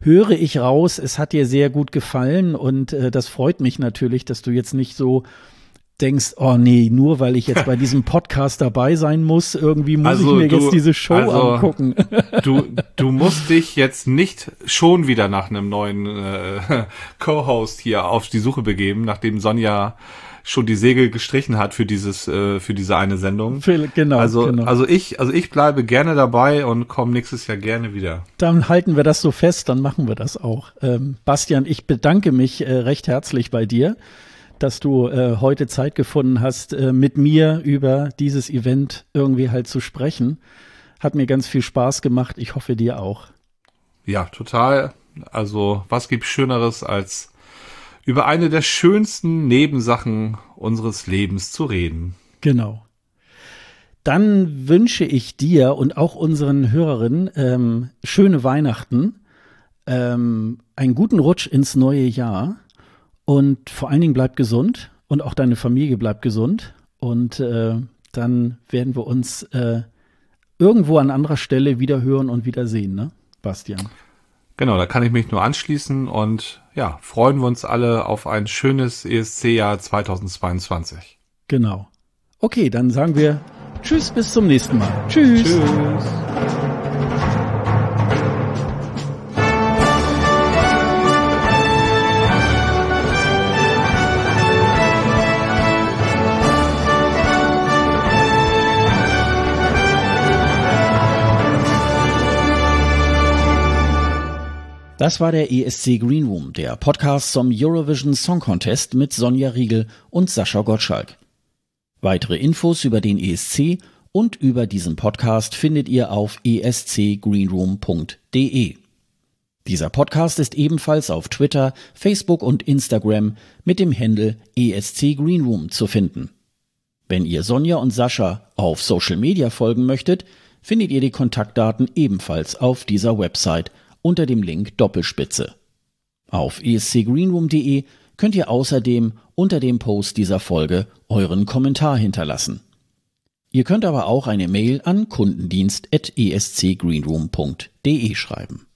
höre ich raus, es hat dir sehr gut gefallen und äh, das freut mich natürlich, dass du jetzt nicht so denkst, oh nee, nur weil ich jetzt bei (laughs) diesem Podcast dabei sein muss, irgendwie muss also ich mir du, jetzt diese Show also angucken. (laughs) Du, du musst dich jetzt nicht schon wieder nach einem neuen äh, (laughs) Co-Host hier auf die Suche begeben, nachdem Sonja schon die Segel gestrichen hat für dieses äh, für diese eine Sendung. Genau. Also genau. also ich also ich bleibe gerne dabei und komme nächstes Jahr gerne wieder. Dann halten wir das so fest, dann machen wir das auch. Ähm, Bastian, ich bedanke mich äh, recht herzlich bei dir, dass du äh, heute Zeit gefunden hast, äh, mit mir über dieses Event irgendwie halt zu sprechen. Hat mir ganz viel Spaß gemacht. Ich hoffe dir auch. Ja, total. Also was gibt's Schöneres als über eine der schönsten Nebensachen unseres Lebens zu reden. Genau. Dann wünsche ich dir und auch unseren Hörerinnen ähm, schöne Weihnachten, ähm, einen guten Rutsch ins neue Jahr und vor allen Dingen bleib gesund und auch deine Familie bleibt gesund und äh, dann werden wir uns äh, irgendwo an anderer Stelle wieder hören und wieder sehen, ne, Bastian? Genau, da kann ich mich nur anschließen und ja, freuen wir uns alle auf ein schönes ESC-Jahr 2022. Genau. Okay, dann sagen wir Tschüss, bis zum nächsten Mal. Tschüss. Tschüss. Das war der ESC Green Room, der Podcast zum Eurovision Song Contest mit Sonja Riegel und Sascha Gottschalk. Weitere Infos über den ESC und über diesen Podcast findet ihr auf escgreenroom.de. Dieser Podcast ist ebenfalls auf Twitter, Facebook und Instagram mit dem Handle ESC Greenroom zu finden. Wenn ihr Sonja und Sascha auf Social Media folgen möchtet, findet ihr die Kontaktdaten ebenfalls auf dieser Website unter dem Link Doppelspitze. Auf escgreenroom.de könnt ihr außerdem unter dem Post dieser Folge euren Kommentar hinterlassen. Ihr könnt aber auch eine Mail an kundendienst.escgreenroom.de schreiben.